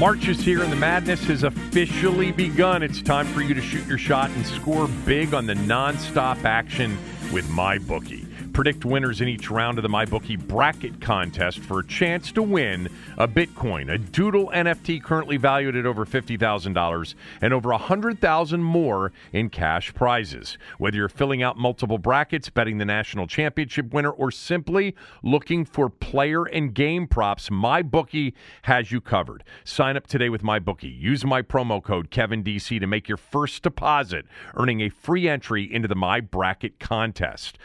March is here and the madness has officially begun. It's time for you to shoot your shot and score big on the nonstop action with MyBookie. Predict winners in each round of the MyBookie bracket contest for a chance to win a Bitcoin, a Doodle NFT currently valued at over $50,000, and over 100000 more in cash prizes. Whether you're filling out multiple brackets, betting the national championship winner, or simply looking for player and game props, MyBookie has you covered. Sign up today with MyBookie. Use my promo code KevinDC to make your first deposit, earning a free entry into the My Bracket contest.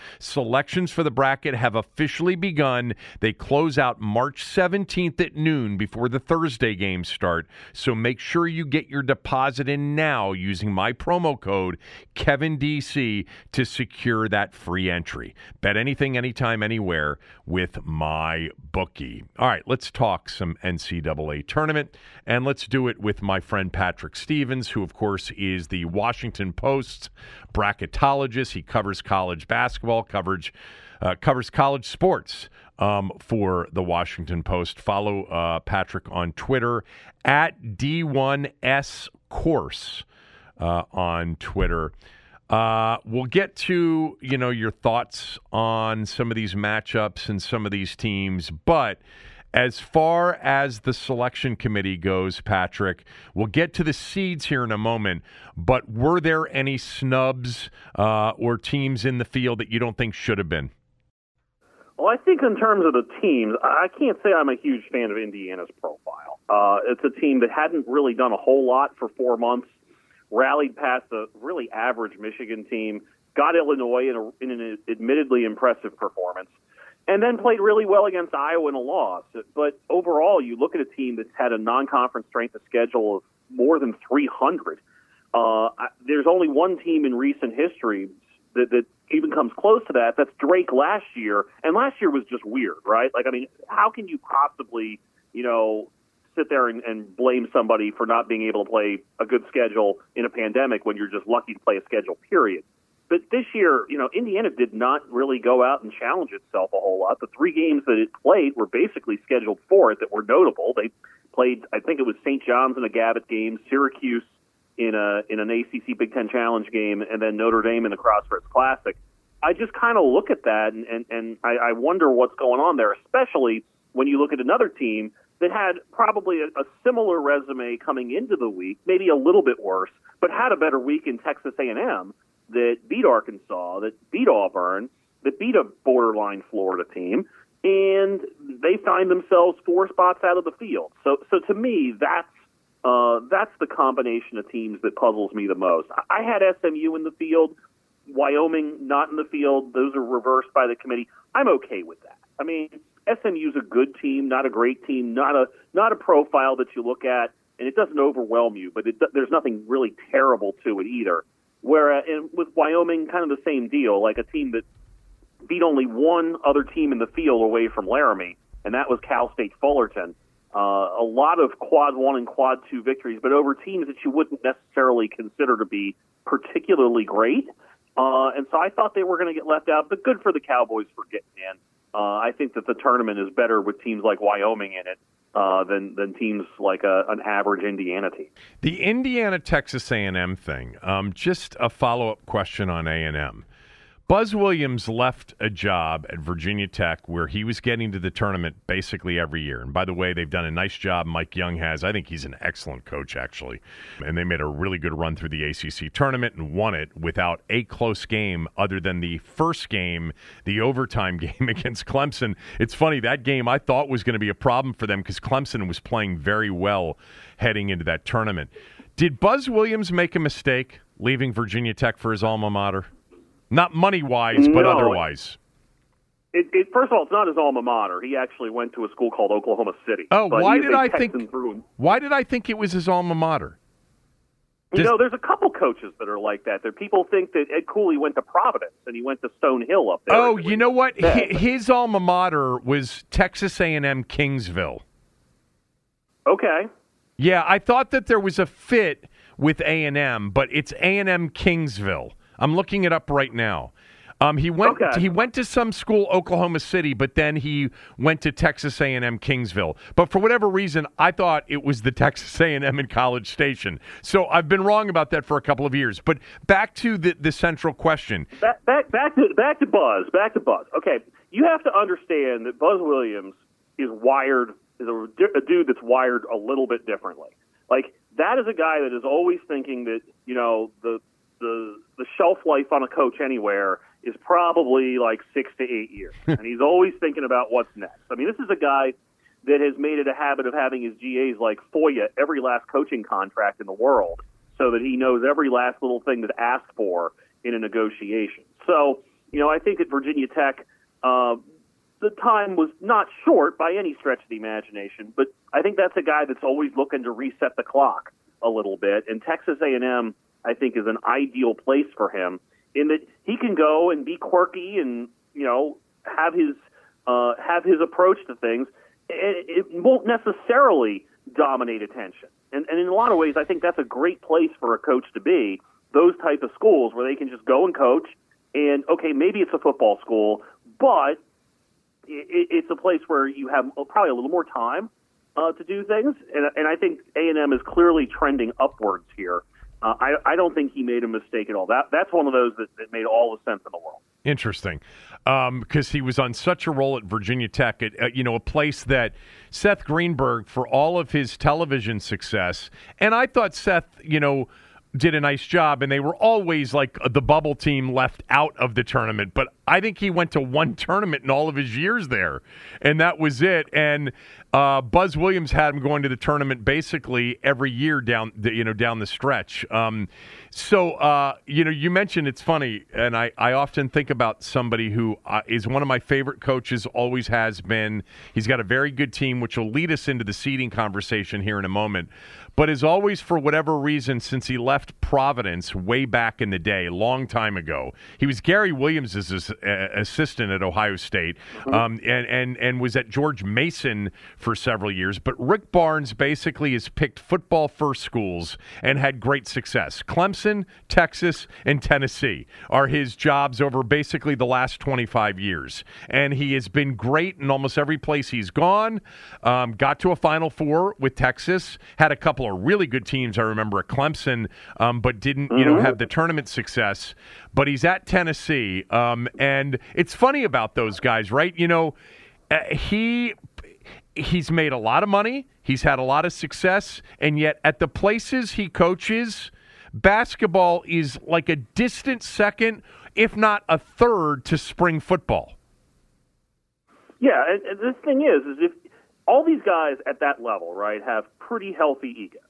Selections for the bracket have officially begun. They close out March 17th at noon before the Thursday games start. So make sure you get your deposit in now using my promo code KevinDC to secure that free entry. Bet anything, anytime, anywhere with my bookie. All right, let's talk some NCAA tournament, and let's do it with my friend Patrick Stevens, who, of course, is the Washington Post's bracketologist. He covers college basketball coverage uh, covers college sports um, for the Washington Post. Follow uh, Patrick on Twitter at D1S Course uh, on Twitter. Uh, we'll get to you know your thoughts on some of these matchups and some of these teams, but as far as the selection committee goes, Patrick, we'll get to the seeds here in a moment. But were there any snubs uh, or teams in the field that you don't think should have been? Well, I think in terms of the teams, I can't say I'm a huge fan of Indiana's profile. Uh, it's a team that hadn't really done a whole lot for four months, rallied past a really average Michigan team, got Illinois in, a, in an admittedly impressive performance, and then played really well against Iowa in a loss. But overall, you look at a team that's had a non-conference strength of schedule of more than 300. Uh, there's only one team in recent history that, that even comes close to that. That's Drake last year, and last year was just weird, right? Like, I mean, how can you possibly, you know, sit there and, and blame somebody for not being able to play a good schedule in a pandemic when you're just lucky to play a schedule, period? But this year, you know, Indiana did not really go out and challenge itself a whole lot. The three games that it played were basically scheduled for it that were notable. They played, I think it was St. John's in a Gavitt game, Syracuse in a in an ACC Big Ten Challenge game, and then Notre Dame in the Crossroads Classic. I just kind of look at that and and, and I, I wonder what's going on there, especially when you look at another team that had probably a, a similar resume coming into the week, maybe a little bit worse, but had a better week in Texas A&M that beat Arkansas, that beat Auburn, that beat a borderline Florida team, and they find themselves four spots out of the field. So, so to me, that's uh, that's the combination of teams that puzzles me the most. I had SMU in the field, Wyoming not in the field. Those are reversed by the committee. I'm okay with that. I mean, SMU's a good team, not a great team, not a not a profile that you look at and it doesn't overwhelm you, but it, there's nothing really terrible to it either. Whereas and with Wyoming, kind of the same deal, like a team that beat only one other team in the field away from Laramie, and that was Cal State Fullerton. Uh, a lot of quad one and quad two victories, but over teams that you wouldn't necessarily consider to be particularly great. Uh, and so I thought they were going to get left out, but good for the Cowboys for getting in. Uh, I think that the tournament is better with teams like Wyoming in it uh, than than teams like a, an average Indiana team. The Indiana Texas A and M thing. Um, just a follow up question on A and M. Buzz Williams left a job at Virginia Tech where he was getting to the tournament basically every year. And by the way, they've done a nice job. Mike Young has. I think he's an excellent coach, actually. And they made a really good run through the ACC tournament and won it without a close game other than the first game, the overtime game against Clemson. It's funny, that game I thought was going to be a problem for them because Clemson was playing very well heading into that tournament. Did Buzz Williams make a mistake leaving Virginia Tech for his alma mater? Not money wise, but No. otherwise. It, it, first of all, it's not his alma mater. He actually went to a school called Oklahoma City. Oh, why did I Texan think- Why did I think it was his alma mater? You Does- know, there's a couple coaches that are like that. There, people think that Ed Cooley went to Providence and he went to Stonehill up there. Oh, you know what? Yeah. Hi- His alma mater was Texas A&M Kingsville. Okay. Yeah, I thought that there was a fit with A&M, but it's A&M Kingsville. I'm looking it up right now. Um, he went Okay. he went to some school Oklahoma City, but then he went to Texas A&M Kingsville. But for whatever reason, I thought it was the Texas A&M in College Station. So I've been wrong about that for a couple of years. But back to the the central question. Back, back, back to back to Buzz. Back to Buzz. Okay, you have to understand that Buzz Williams is wired is a, a dude that's wired a little bit differently. Like that is a guy that is always thinking that you know the the the shelf life on a coach anywhere is probably like six to eight years, and he's always thinking about what's next. I mean, this is a guy that has made it a habit of having his GAs like FOIA every last coaching contract in the world so that he knows every last little thing that's asked for in a negotiation. So, you know, I think at Virginia Tech, uh, the time was not short by any stretch of the imagination, but I think that's a guy that's always looking to reset the clock a little bit. And Texas A&M, I think, is an ideal place for him in that he can go and be quirky and you know have his uh, have his approach to things. It, it won't necessarily dominate attention, and, and in a lot of ways, I think that's a great place for a coach to be. Those type of schools where they can just go and coach, and okay, maybe it's a football school, but it, it's a place where you have probably a little more time uh, to do things, and, and I think A and M is clearly trending upwards here. Uh, I, I don't think he made a mistake at all. That that's one of those that, that made all the sense in the world. Interesting, because he was on such a roll at Virginia Tech, at, uh, you know, a place that Seth Greenberg, for all of his television success, and I thought Seth, you know, did a nice job, and they were always like the bubble team left out of the tournament. But I think he went to one tournament in all of his years there, and that was it. And uh, Buzz Williams had him going to the tournament basically every year down, the, you know, down the stretch. Um, so, uh, you know, you mentioned it's funny, and I, I often think about somebody who uh, is one of my favorite coaches, always has been. He's got a very good team, which will lead us into the seeding conversation here in a moment. But as always, for whatever reason, since he left Providence way back in the day, long time ago, he was Gary Williams' uh, assistant at Ohio State, um, and, and and was at George Mason for several years. But Rick Barnes basically has picked football first schools and had great success. Clemson, Texas, and Tennessee are his jobs over basically the last 25 years. And he has been great in almost every place he's gone. Um, got to a Final Four with Texas, had a couple of really good teams, I remember, at Clemson, um, but didn't, you know, have the tournament success. But he's at Tennessee. Um, and it's funny about those guys, right? You know, uh, he he's made a lot of money. He's had a lot of success, and yet at the places he coaches, basketball is like a distant second, if not a third, to spring football. Yeah, and, and this thing is, is if all these guys at that level, right, have pretty healthy egos.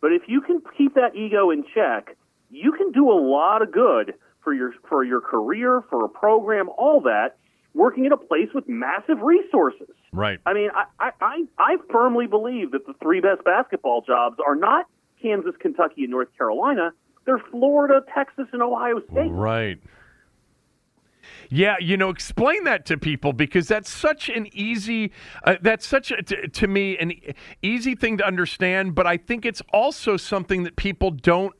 But if you can keep that ego in check, you can do a lot of good for your for your career, for a program, all that, working at a place with massive resources. Right. I mean, I, I, I, firmly believe that the three best basketball jobs are not Kansas, Kentucky, and North Carolina. They're Florida, Texas, and Ohio State. Right. Yeah, you know, explain that to people because that's such an easy, uh, that's such a, to, to me an easy thing to understand. But I think it's also something that people don't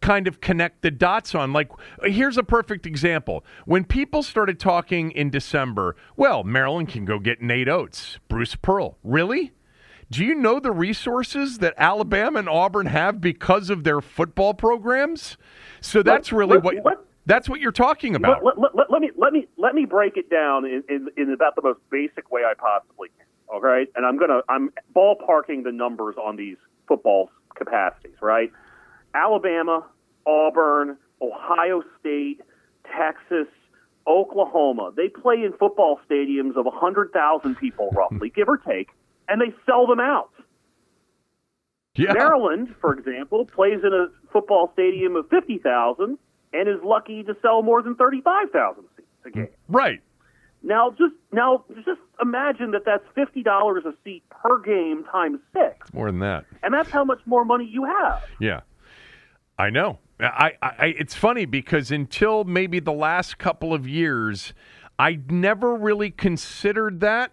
kind of connect the dots on. Like, here's a perfect example. When people started talking in December, well, Maryland can go get Nate Oats, Bruce Pearl. Really? Do you know the resources that Alabama and Auburn have because of their football programs? So that's really Let- what. let- That's what you're talking about. Let me let me let me break it down in, in, in about the most basic way I possibly can. All right, and I'm gonna I'm ballparking the numbers on these football capacities. Right, Alabama, Auburn, Ohio State, Texas, Oklahoma. They play in football stadiums of 100,000 people, roughly, give or take, and they sell them out. Yeah. Maryland, for example, plays in a football stadium of 50,000 and is lucky to sell more than 35,000 seats a game. Right. Now, just now, just imagine that that's fifty dollars a seat per game times six, More than that. and that's how much more money you have. Yeah, I know. I, I, it's funny because until maybe the last couple of years, I never really considered that.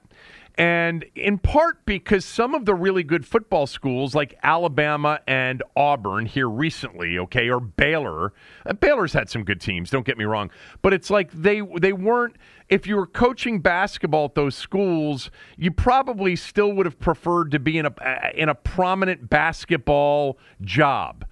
And in part because some of the really good football schools like Alabama and Auburn here recently, okay, or Baylor, uh, Baylor's had some good teams, don't get me wrong, but it's like they they weren't if you were coaching basketball at those schools, you probably still would have preferred to be in a in a prominent basketball job.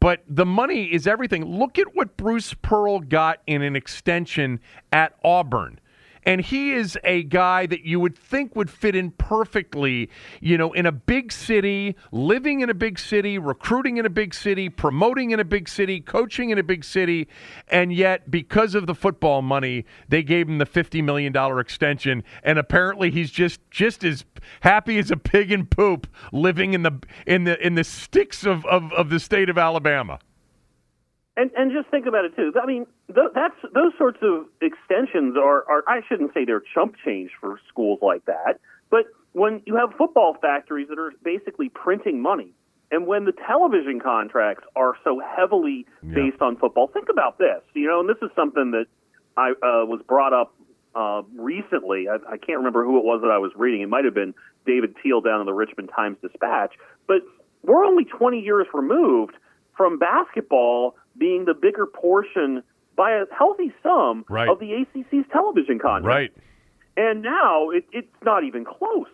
But the money is everything. Look at what Bruce Pearl got in an extension at Auburn. And he is a guy that you would think would fit in perfectly, you know, in a big city, living in a big city, recruiting in a big city, promoting in a big city, coaching in a big city. And yet, because of the football money, they gave him the $50 million extension. And apparently he's just just as happy as a pig in poop living in the in the in the sticks of, of, of the state of Alabama. And and just think about it too. I mean, th- that's those sorts of extensions are, are I shouldn't say they're chump change for schools like that, but when you have football factories that are basically printing money, and when the television contracts are so heavily based on football, think about this. You know, and this is something that I uh, was brought up uh, recently. I, I can't remember who it was that I was reading. It might have been David Teel down in the Richmond Times Dispatch, but we're only 20 years removed from basketball being the bigger portion by a healthy sum Right. of the ACC's television contract. Right. And now it, it's not even close.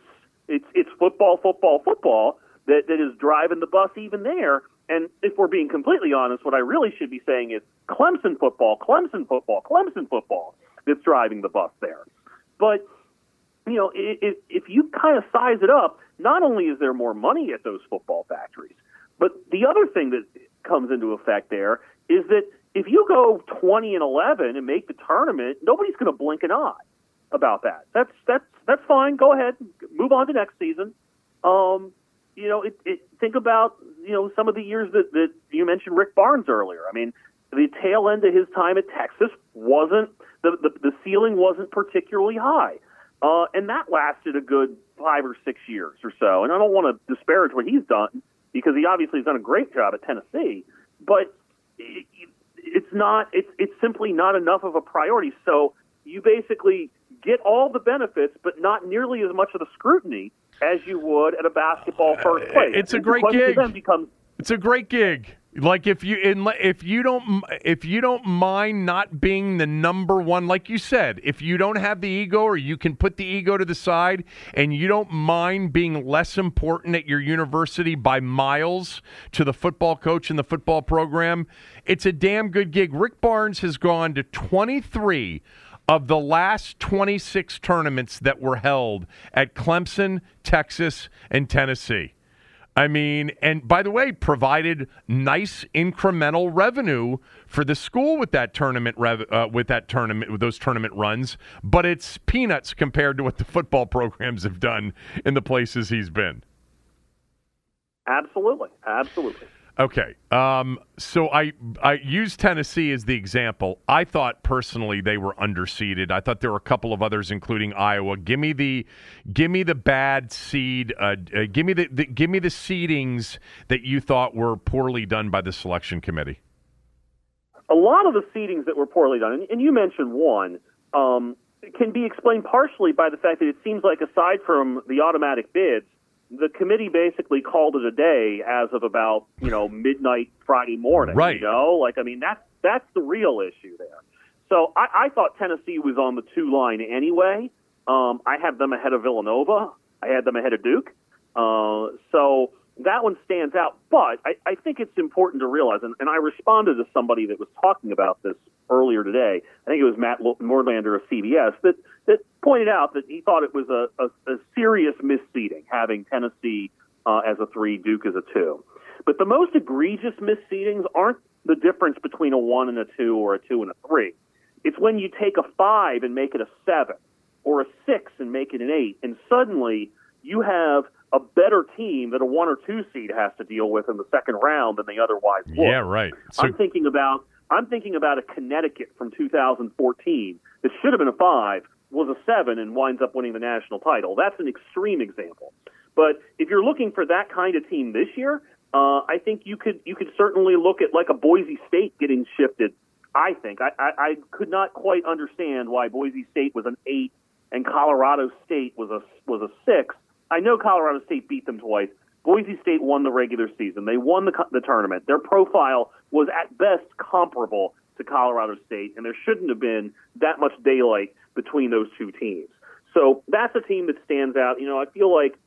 It's it's football, football, football that, that is driving the bus even there. And if we're being completely honest, what I really should be saying is Clemson football, Clemson football, Clemson football that's driving the bus there. But you know, if, if you kind of size it up, not only is there more money at those football factories, but the other thing that comes into effect there is that if you go 20 and 11 and make the tournament, nobody's going to blink an eye about that. That's that's that's fine. Go ahead, move on to next season. Um, you know, it, it, think about you know some of the years that that you mentioned Rick Barnes earlier. I mean, the tail end of his time at Texas wasn't the the, the ceiling wasn't particularly high, uh, and that lasted a good five or six years or so. And I don't want to disparage what he's done because he obviously has done a great job at Tennessee, but it, it's not it's it's simply not enough of a priority. So you basically get all the benefits, but not nearly as much of the scrutiny as you would at a basketball first uh, place. it's a great gig. Then becomes It's a great gig. Like if you in, if you don't if you don't mind not being the number one, like you said, if you don't have the ego or you can put the ego to the side, and you don't mind being less important at your university by miles to the football coach and the football program, it's a damn good gig. Rick Barnes has gone to 23 of the last 26 tournaments that were held at Clemson, Texas, and Tennessee. I mean, and by the way, provided nice incremental revenue for the school with that tournament rev- uh, with that tournament with those tournament runs, but it's peanuts compared to what the football programs have done in the places he's been. absolutely, absolutely. Okay, um, so I I use Tennessee as the example. I thought personally they were underseeded. I thought there were a couple of others, including Iowa. Give me the give me the bad seed. Uh, uh, give me the, the give me the seedings that you thought were poorly done by the selection committee. a lot of the seedings that were poorly done, and, and you mentioned one, um, can be explained partially by the fact that it seems like aside from the automatic bids, the committee basically called it a day as of about you know midnight Friday morning. Right. You know, like I mean that's that's the real issue there. So I, I thought Tennessee was on the two line anyway. Um, I had them ahead of Villanova. I had them ahead of Duke. Uh, so that one stands out. But I, I think it's important to realize, and, and I responded to somebody that was talking about this earlier today. I think it was Matt Norlander of CBS that that pointed out that he thought it was a, a, a serious misseeding having Tennessee uh, as a three, Duke as a two. But the most egregious misseedings aren't the difference between a one and a two or a two and a three. It's when you take a five and make it a seven, or a six and make it an eight, and suddenly you have a better team that a one or two seed has to deal with in the second round than they otherwise would. Yeah, right. So, I'm thinking about I'm thinking about a Connecticut from 2014 that should have been a five, was a seven, and winds up winning the national title. That's an extreme example. But if you're looking for that kind of team this year, uh, I think you could you could certainly look at like a Boise State getting shifted. I think I, I, I could not quite understand why Boise State was an eight and Colorado State was a was a six. I know Colorado State beat them twice. Boise State won the regular season. They won the, the tournament. Their profile was at best comparable to Colorado State, and there shouldn't have been that much daylight between those two teams. So that's a team that stands out. You know, I feel like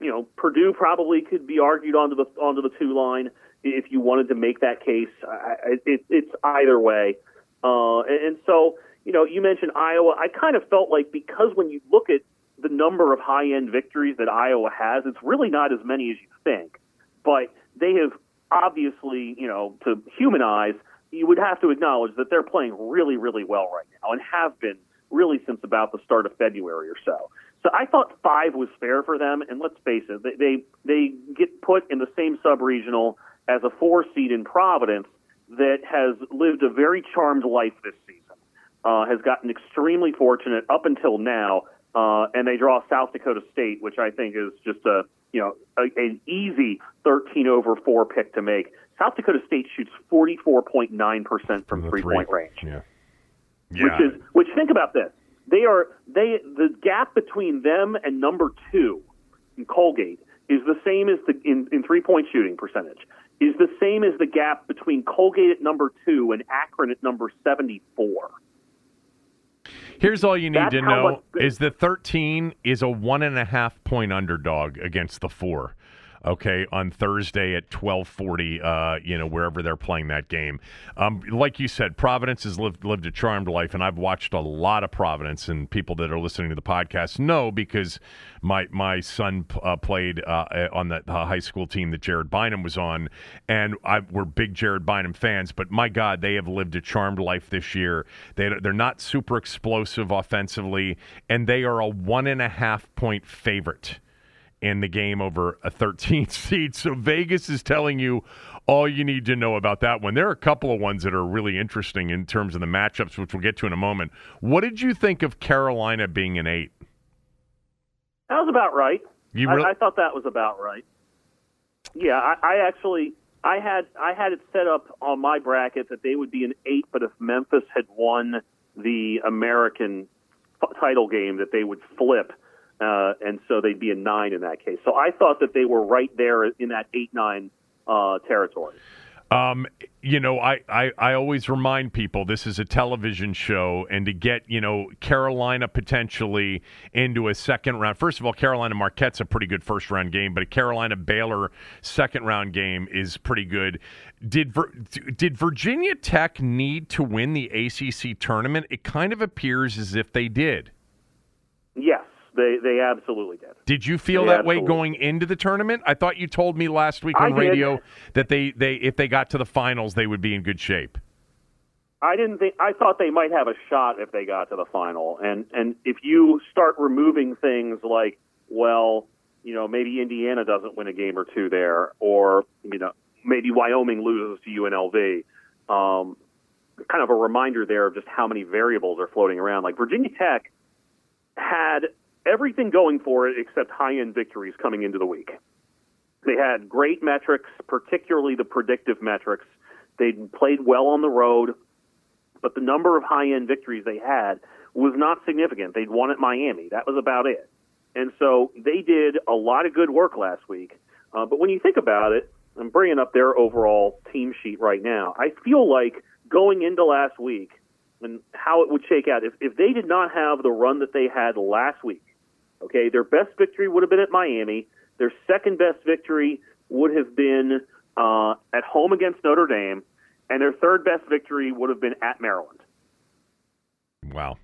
you know Purdue probably could be argued onto the onto the two line if you wanted to make that case. I, it, it's either way, uh, and, and so you know you mentioned Iowa. I kind of felt like because when you look at the number of high end victories that Iowa has, it's really not as many as you think. But they have obviously, you know, to humanize, you would have to acknowledge that they're playing really, really well right now and have been really since about the start of February or so. So I thought five was fair for them, and let's face it, they they, they get put in the same sub regional as a four seed in Providence that has lived a very charmed life this season, uh, has gotten extremely fortunate up until now, uh, and they draw South Dakota State, which I think is just a you know a, an easy 13 over four pick to make. South Dakota State shoots 44.9 percent from, three point range. Yeah. yeah. Which is which. Think about this. They are they the gap between them and number two in Colgate is the same as the in, in three point shooting percentage is the same as the gap between Colgate at number two and Akron at number 74. Here's all you need That's to know is that 13 is a one and a half point underdog against the four okay, on Thursday at 1240, uh, you know, wherever they're playing that game. Um, like you said, Providence has lived, lived a charmed life, and I've watched a lot of Providence, and people that are listening to the podcast know because my my son uh, played uh, on the high school team that Jared Bynum was on, and I, we're big Jared Bynum fans, but my God, they have lived a charmed life this year. They, they're not super explosive offensively, and they are a one and a half point favorite in the game over a 13th seed. So Vegas is telling you all you need to know about that one. There are a couple of ones that are really interesting in terms of the matchups, which we'll get to in a moment. What did you think of Carolina being an eight? That was about right. You really? I, I thought that was about right. Yeah, I, I actually I had I had it set up on my bracket that they would be an eight, but if Memphis had won the American title game, that they would flip uh, and so they'd be a nine in that case. So I thought that they were right there in that eight nine uh, territory. Um, you know, I, I, I always remind people this is a television show, and to get, you know, Carolina potentially into a second round. First of all, Carolina Marquette's a pretty good first round game, but a Carolina Baylor second round game is pretty good. Did did Virginia Tech need to win the ACC tournament? It kind of appears as if they did. They they absolutely did. Did you feel they that way going into the tournament? I thought you told me last week on radio that they, they if they got to the finals they would be in good shape. I didn't think I thought they might have a shot if they got to the final. And and if you start removing things like, well, you know, maybe Indiana doesn't win a game or two there, or you know, maybe Wyoming loses to UNLV. Um, kind of a reminder there of just how many variables are floating around. Like Virginia Tech had everything going for it except high end victories coming into the week. They had great metrics, particularly the predictive metrics. They'd played well on the road, but the number of high end victories they had was not significant. They'd won at Miami. That was about it. And so they did a lot of good work last week. Uh, but when you think about it, I'm bringing up their overall team sheet right now. I feel like going into last week and how it would shake out, if, if they did not have the run that they had last week, Okay, their best victory would have been at Miami. Their second best victory would have been uh, at home against Notre Dame, and their third best victory would have been at Maryland. Wow.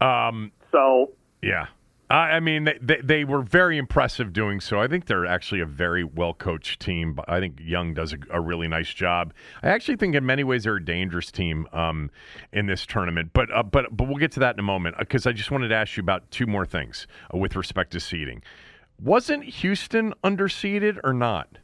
Um, so yeah. I mean, they, they, they, were very impressive doing so. I think they're actually a very well coached team. I think Young does a, a, really nice job. I actually think in many ways they're a dangerous team um, in this tournament. But uh, but but we'll get to that in a moment because uh, I just wanted to ask you about two more things uh, with respect to seeding. Wasn't Houston underseeded or not?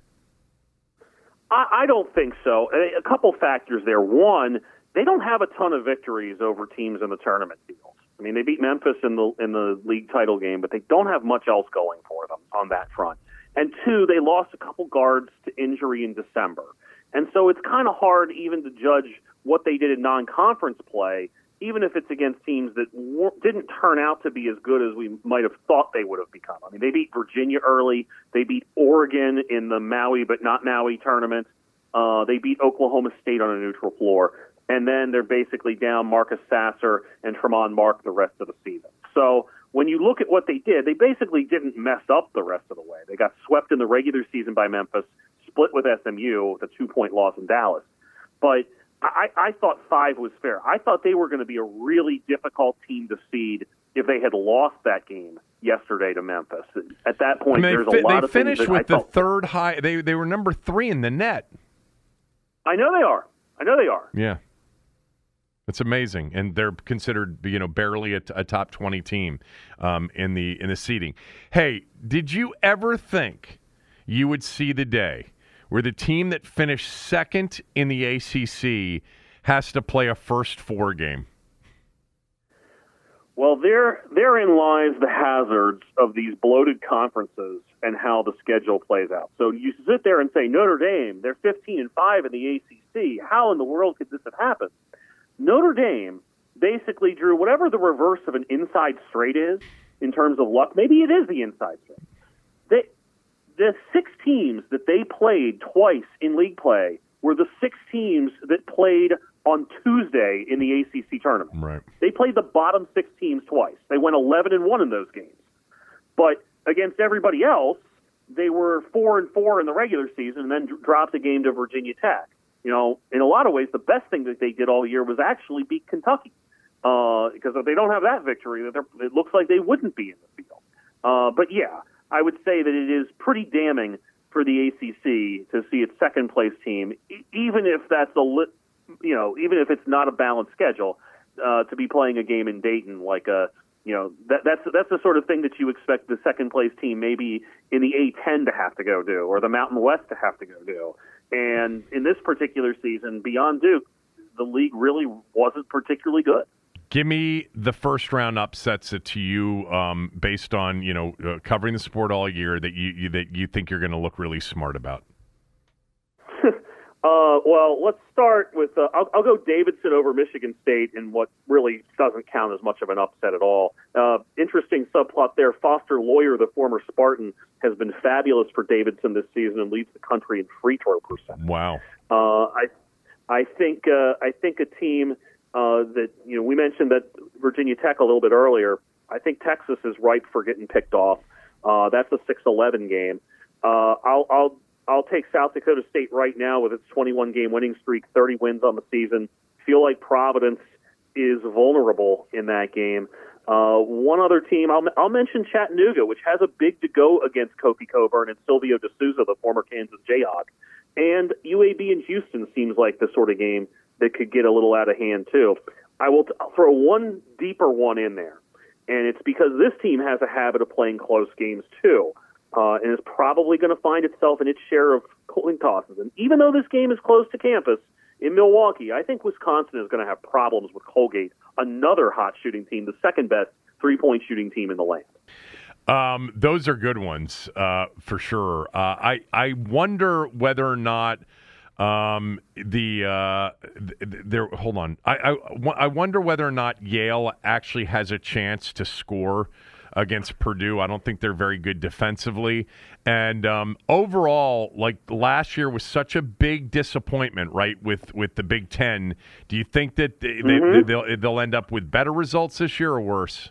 I, I don't think so. A couple factors there. One, they don't have a ton of victories over teams in the tournament field. I mean, they beat Memphis in the in the league title game, but they don't have much else going for them on that front. And two, they lost a couple guards to injury in December, and so it's kind of hard even to judge what they did in non-conference play, even if it's against teams that didn't turn out to be as good as we might have thought they would have become. I mean, they beat Virginia early, they beat Oregon in the Maui but not Maui tournament. Uh, they beat Oklahoma State on a neutral floor and then they're basically down Marcus Sasser and Tramon Mark the rest of the season. So when you look at what they did, they basically didn't mess up the rest of the way. They got swept in the regular season by Memphis, split with SMU, the two point loss in Dallas. But I, I thought five was fair. I thought they were going to be a really difficult team to seed if they had lost that game yesterday to Memphis. At that point, I mean, there's a lot they of finished with the third high. They they were number three in the net. I know they are. I know they are. Yeah. It's amazing, and they're considered, you know, barely a, a top twenty team um, in the in the seeding. Hey, did you ever think you would see the day where the team that finished second in the ACC has to play a first four game? Well, there therein lies the hazards of these bloated conferences and how the schedule plays out. So you sit there and say Notre Dame, they're 15 and 5 in the ACC. How in the world could this have happened? Notre Dame basically drew whatever the reverse of an inside straight is in terms of luck. Maybe it is the inside straight. They, the six teams that they played twice in league play were the six teams that played on Tuesday in the ACC tournament. Right. They played the bottom six teams twice. They went 11 and 1 in those games. But against everybody else, they were 4 and 4 in the regular season and then dropped a game to Virginia Tech you know, in a lot of ways, the best thing that they did all year was actually beat Kentucky. Uh, because if they don't have that victory, it looks like they wouldn't be in the field. Uh, but yeah, I would say that it is pretty damning for the ACC to see its second place team, even if that's a lit, you know, even if it's not a balanced schedule, uh, to be playing a game in Dayton like a, you know, that, that's that's the sort of thing that you expect the second place team maybe in the A10 to have to go do, or the Mountain West to have to go do. And in this particular season, beyond Duke, the league really wasn't particularly good. Give me the first round upsets to you, um, based on you know uh, covering the sport all year that you, you that you think you're going to look really smart about. Uh, well, let's start with uh, I'll, I'll, go Davidson over Michigan State in what really doesn't count as much of an upset at all. Uh, interesting subplot there. Foster Loyer, the former Spartan, has been fabulous for Davidson this season and leads the country in free throw percentage. Wow. Uh, I I think uh, I think a team uh, that you know we mentioned that Virginia Tech a little bit earlier. I think Texas is ripe for getting picked off. that's a 6-11 game. I'll, I'll I'll take South Dakota State right now with its 21 game winning streak, 30 wins on the season. Feel like Providence is vulnerable in that game. Uh, one other team, I'll, I'll mention Chattanooga, which has a big to go against Kofi Cockburn and Silvio De Sousa, the former Kansas Jayhawk. And UAB in Houston seems like the sort of game that could get a little out of hand, too. I will t- throw one deeper one in there, and it's because this team has a habit of playing close games, too uh, and is probably going to find itself in its share of coin tosses. And even though this game is close to campus in Milwaukee, I think Wisconsin is going to have problems with Colgate, another hot shooting team, the second best three point shooting team in the land. Um, those are good ones uh, for sure. Uh, I I wonder whether or not um, the uh, there. Hold on. I, I I wonder whether or not Yale actually has a chance to score against Purdue. I don't think they're very good defensively. And um, overall, like last year was such a big disappointment, right? With with the Big Ten, do you think that they, mm-hmm. they, will they'll end up with better results this year or worse?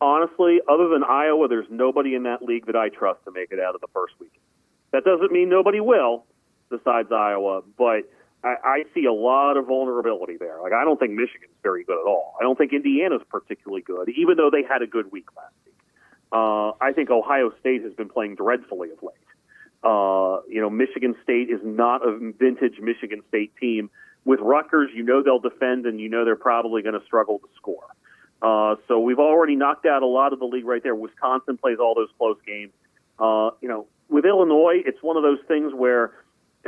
honestly, other than Iowa, there's nobody in that league that I trust to make it out of the first week. That doesn't mean nobody will, besides Iowa, but I, I see a lot of vulnerability there. Like I don't think Michigan's very good at all. I don't think Indiana's particularly good, even though they had a good week last week. Uh, I think Ohio State has been playing dreadfully of late. Uh, you know, Michigan State is not a vintage Michigan State team. With Rutgers, you know they'll defend, and you know they're probably going to struggle to score. Uh, so we've already knocked out a lot of the league right there. Wisconsin plays all those close games. Uh, you know, with Illinois, it's one of those things where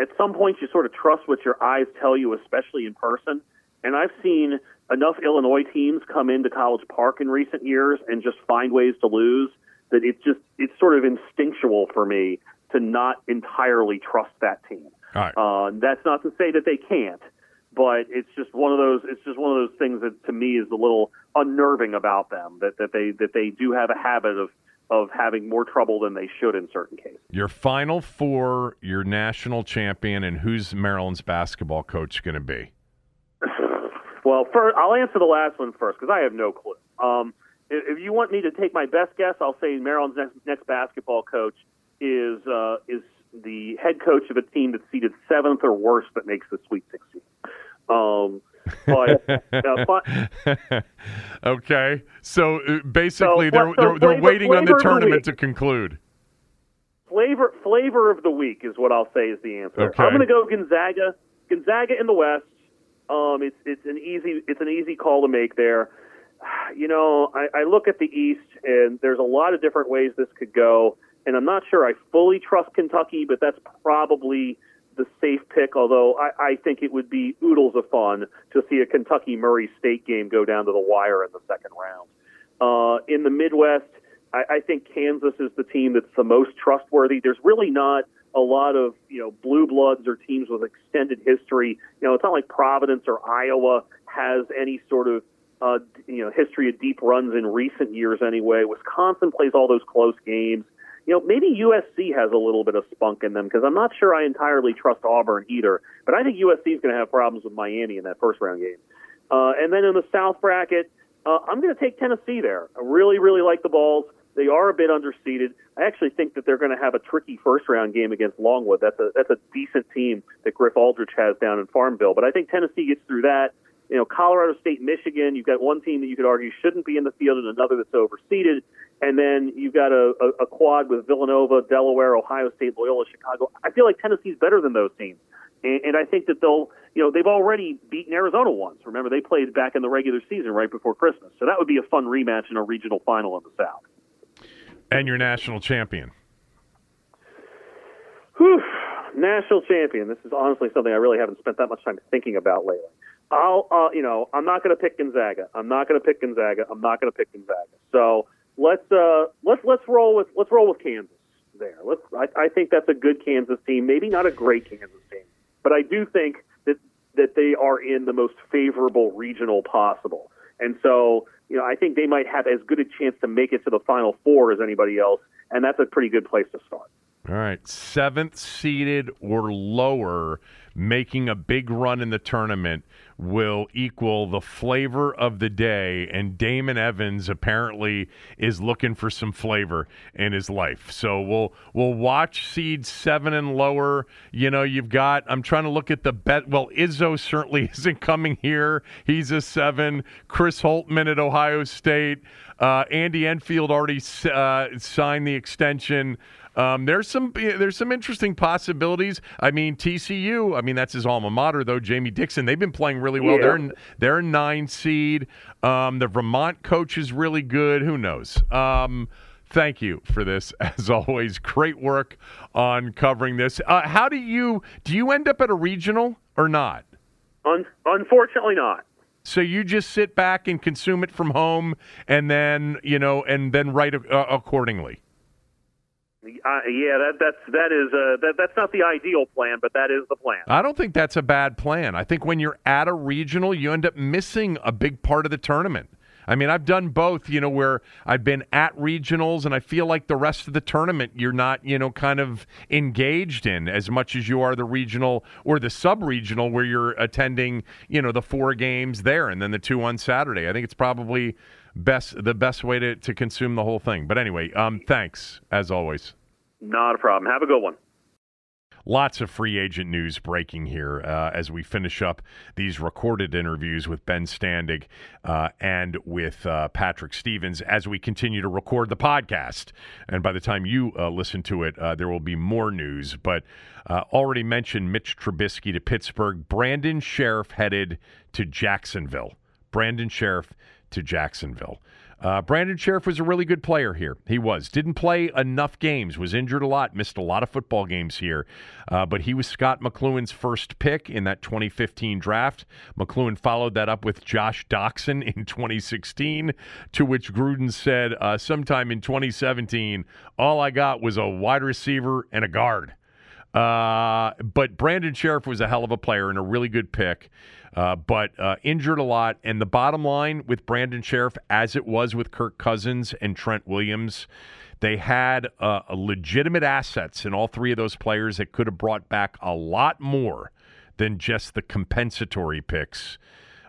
at some point you sort of trust what your eyes tell you, especially in person. And I've seen enough Illinois teams come into College Park in recent years and just find ways to lose that it's just it's sort of instinctual for me to not entirely trust that team. Uh, that's not to say that they can't, but it's just one of those it's just one of those things that to me is a little unnerving about them that, that they that they do have a habit of of having more trouble than they should in certain cases. Your final four, your national champion, and who's Maryland's basketball coach going to be? well, first, I'll answer the last one first because I have no clue. Um, if, you want me to take my best guess, I'll say Maryland's next, next basketball coach is uh, is the head coach of a team that's seeded seventh or worse but makes the Sweet Sixteen. Um, but, uh, okay, so uh, basically So, they're they're, so they're flavor- waiting on the the tournament week. to conclude. flavor flavor of the week is what I'll say is the answer. Okay. I'm going to go Gonzaga. Gonzaga in the West. Um, it's it's an easy it's an easy call to make there. You know, I, I look at the East, and there's a lot of different ways this could go, and I'm not sure I fully trust Kentucky, but that's probably the safe pick. Although I, I think it would be oodles of fun to see a Kentucky Murray State game go down to the wire in the second round. Uh, in the Midwest, I, I think Kansas is the team that's the most trustworthy. There's really not a lot of you know blue bloods or teams with extended history. You know, it's not like Providence or Iowa has any sort of uh, you know history of deep runs in recent years. Anyway, Wisconsin plays all those close games. You know, maybe USC has a little bit of spunk in them because I'm not sure I entirely trust Auburn either. But I think USC is going to have problems with Miami in that first round game. Uh, and then in the South bracket, uh, I'm going to take Tennessee there. I really, really like the Vols. They are a bit underseeded. I actually think that they're going to have a tricky first round game against Longwood. That's a that's a decent team that Griff Aldrich has down in Farmville. But I think Tennessee gets through that. You know, Colorado State, Michigan. You've got one team that you could argue shouldn't be in the field, and another that's overseeded. And then you've got a, a, a quad with Villanova, Delaware, Ohio State, Loyola, Chicago. I feel like Tennessee's better than those teams. And, and I think that they'll, you know, they've already beaten Arizona once. Remember, they played back in the regular season right before Christmas. So that would be a fun rematch in a regional final in the South. And your national champion. Whew. National champion. This is honestly something I really haven't spent that much time thinking about lately. I'll, uh, you know, I'm not going to pick Gonzaga. I'm not going to pick Gonzaga. I'm not going to pick Gonzaga. So let's uh, let's let's roll with let's roll with Kansas there. Let's. I, I think that's a good Kansas team. Maybe not a great Kansas team, but I do think that that they are in the most favorable regional possible. And so, you know, I think they might have as good a chance to make it to the Final Four as anybody else, and that's a pretty good place to start. All right, seventh seeded or lower, making a big run in the tournament will equal the flavor of the day. And Damon Evans apparently is looking for some flavor in his life. So we'll we'll watch seed seven and lower. You know, you've got. I'm trying to look at the bet. Well, Izzo certainly isn't coming here. He's a seven. Chris Holtmann at Ohio State. Uh, Andy Enfield already uh, signed the extension. Um, there's some there's some interesting possibilities. I mean TCU. I mean that's his alma mater though. Jamie Dixon. They've been playing really well. Yeah. They're in, they're a nine seed. Um, the Vermont coach is really good. Who knows? Um, thank you for this as always. Great work on covering this. Uh, how do you do? You end up at a regional or not? Un- unfortunately, not. So you just sit back and consume it from home, and then you know, and then write uh, accordingly. Uh, yeah, that that's that is uh, that that's not the ideal plan, but that is the plan. I don't think that's a bad plan. I think when you're at a regional, you end up missing a big part of the tournament. I mean, I've done both, you know, where I've been at regionals and I feel like the rest of the tournament you're not, you know, kind of engaged in as much as you are the regional or the sub regional where you're attending, you know, the four games there and then the two on Saturday. I think it's probably best the best way to, to consume the whole thing. But anyway, um, thanks as always. Not a problem. Have a good one. Lots of free agent news breaking here uh, as we finish up these recorded interviews with Ben Standig uh, and with uh, Patrick Stevens as we continue to record the podcast. And by the time you uh, listen to it, uh, there will be more news. But uh, already mentioned Mitch Trubisky to Pittsburgh. Brandon Scherff headed to Jacksonville. Brandon Scherff to Jacksonville. Uh, Brandon Scherff was a really good player here. He was. Didn't play enough games, was injured a lot, missed a lot of football games here. Uh, but he was Scott McCloughan's first pick in that 2015 draft. McCloughan followed that up with Josh Doctson in 2016, to which Gruden said uh, sometime in 2017, all I got was a wide receiver and a guard. Uh, but Brandon Scherff was a hell of a player and a really good pick. Uh, but uh, injured a lot. And the bottom line with Brandon Scherff, as it was with Kirk Cousins and Trent Williams, they had uh, legitimate assets in all three of those players that could have brought back a lot more than just the compensatory picks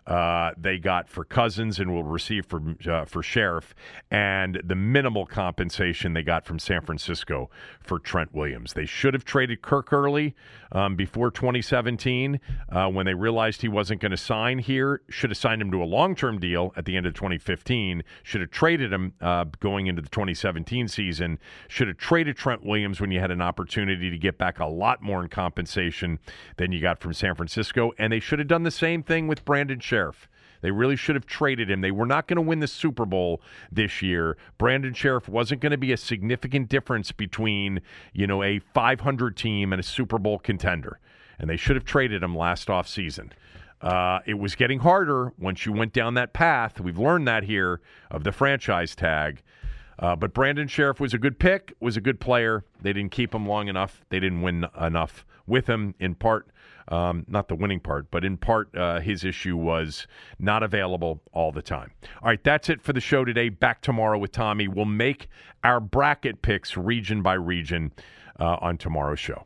uh, they got for Cousins and will receive for uh, for Scherff, and the minimal compensation they got from San Francisco for Trent Williams. They should have traded Kirk early um, before 2017 uh, when they realized he wasn't going to sign here. Should have signed him to a long term deal at the end of 2015. Should have traded him uh, going into the 2017 season. Should have traded Trent Williams when you had an opportunity to get back a lot more in compensation than you got from San Francisco, and they should have done the same thing with Brandon Scherff. Scherff. They really should have traded him. They were not going to win the Super Bowl this year. Brandon Scherff wasn't going to be a significant difference between, you know, a 500 team and a Super Bowl contender. And they should have traded him last offseason. Uh, it was getting harder once you went down that path. We've learned that here of the franchise tag. Uh, but Brandon Scherff was a good pick, was a good player. They didn't keep him long enough. They didn't win enough with him, in part um, not the winning part, but in part, uh, his issue was not available all the time. All right, that's it for the show today. Back tomorrow with Tommy. We'll make our bracket picks region by region uh, on tomorrow's show.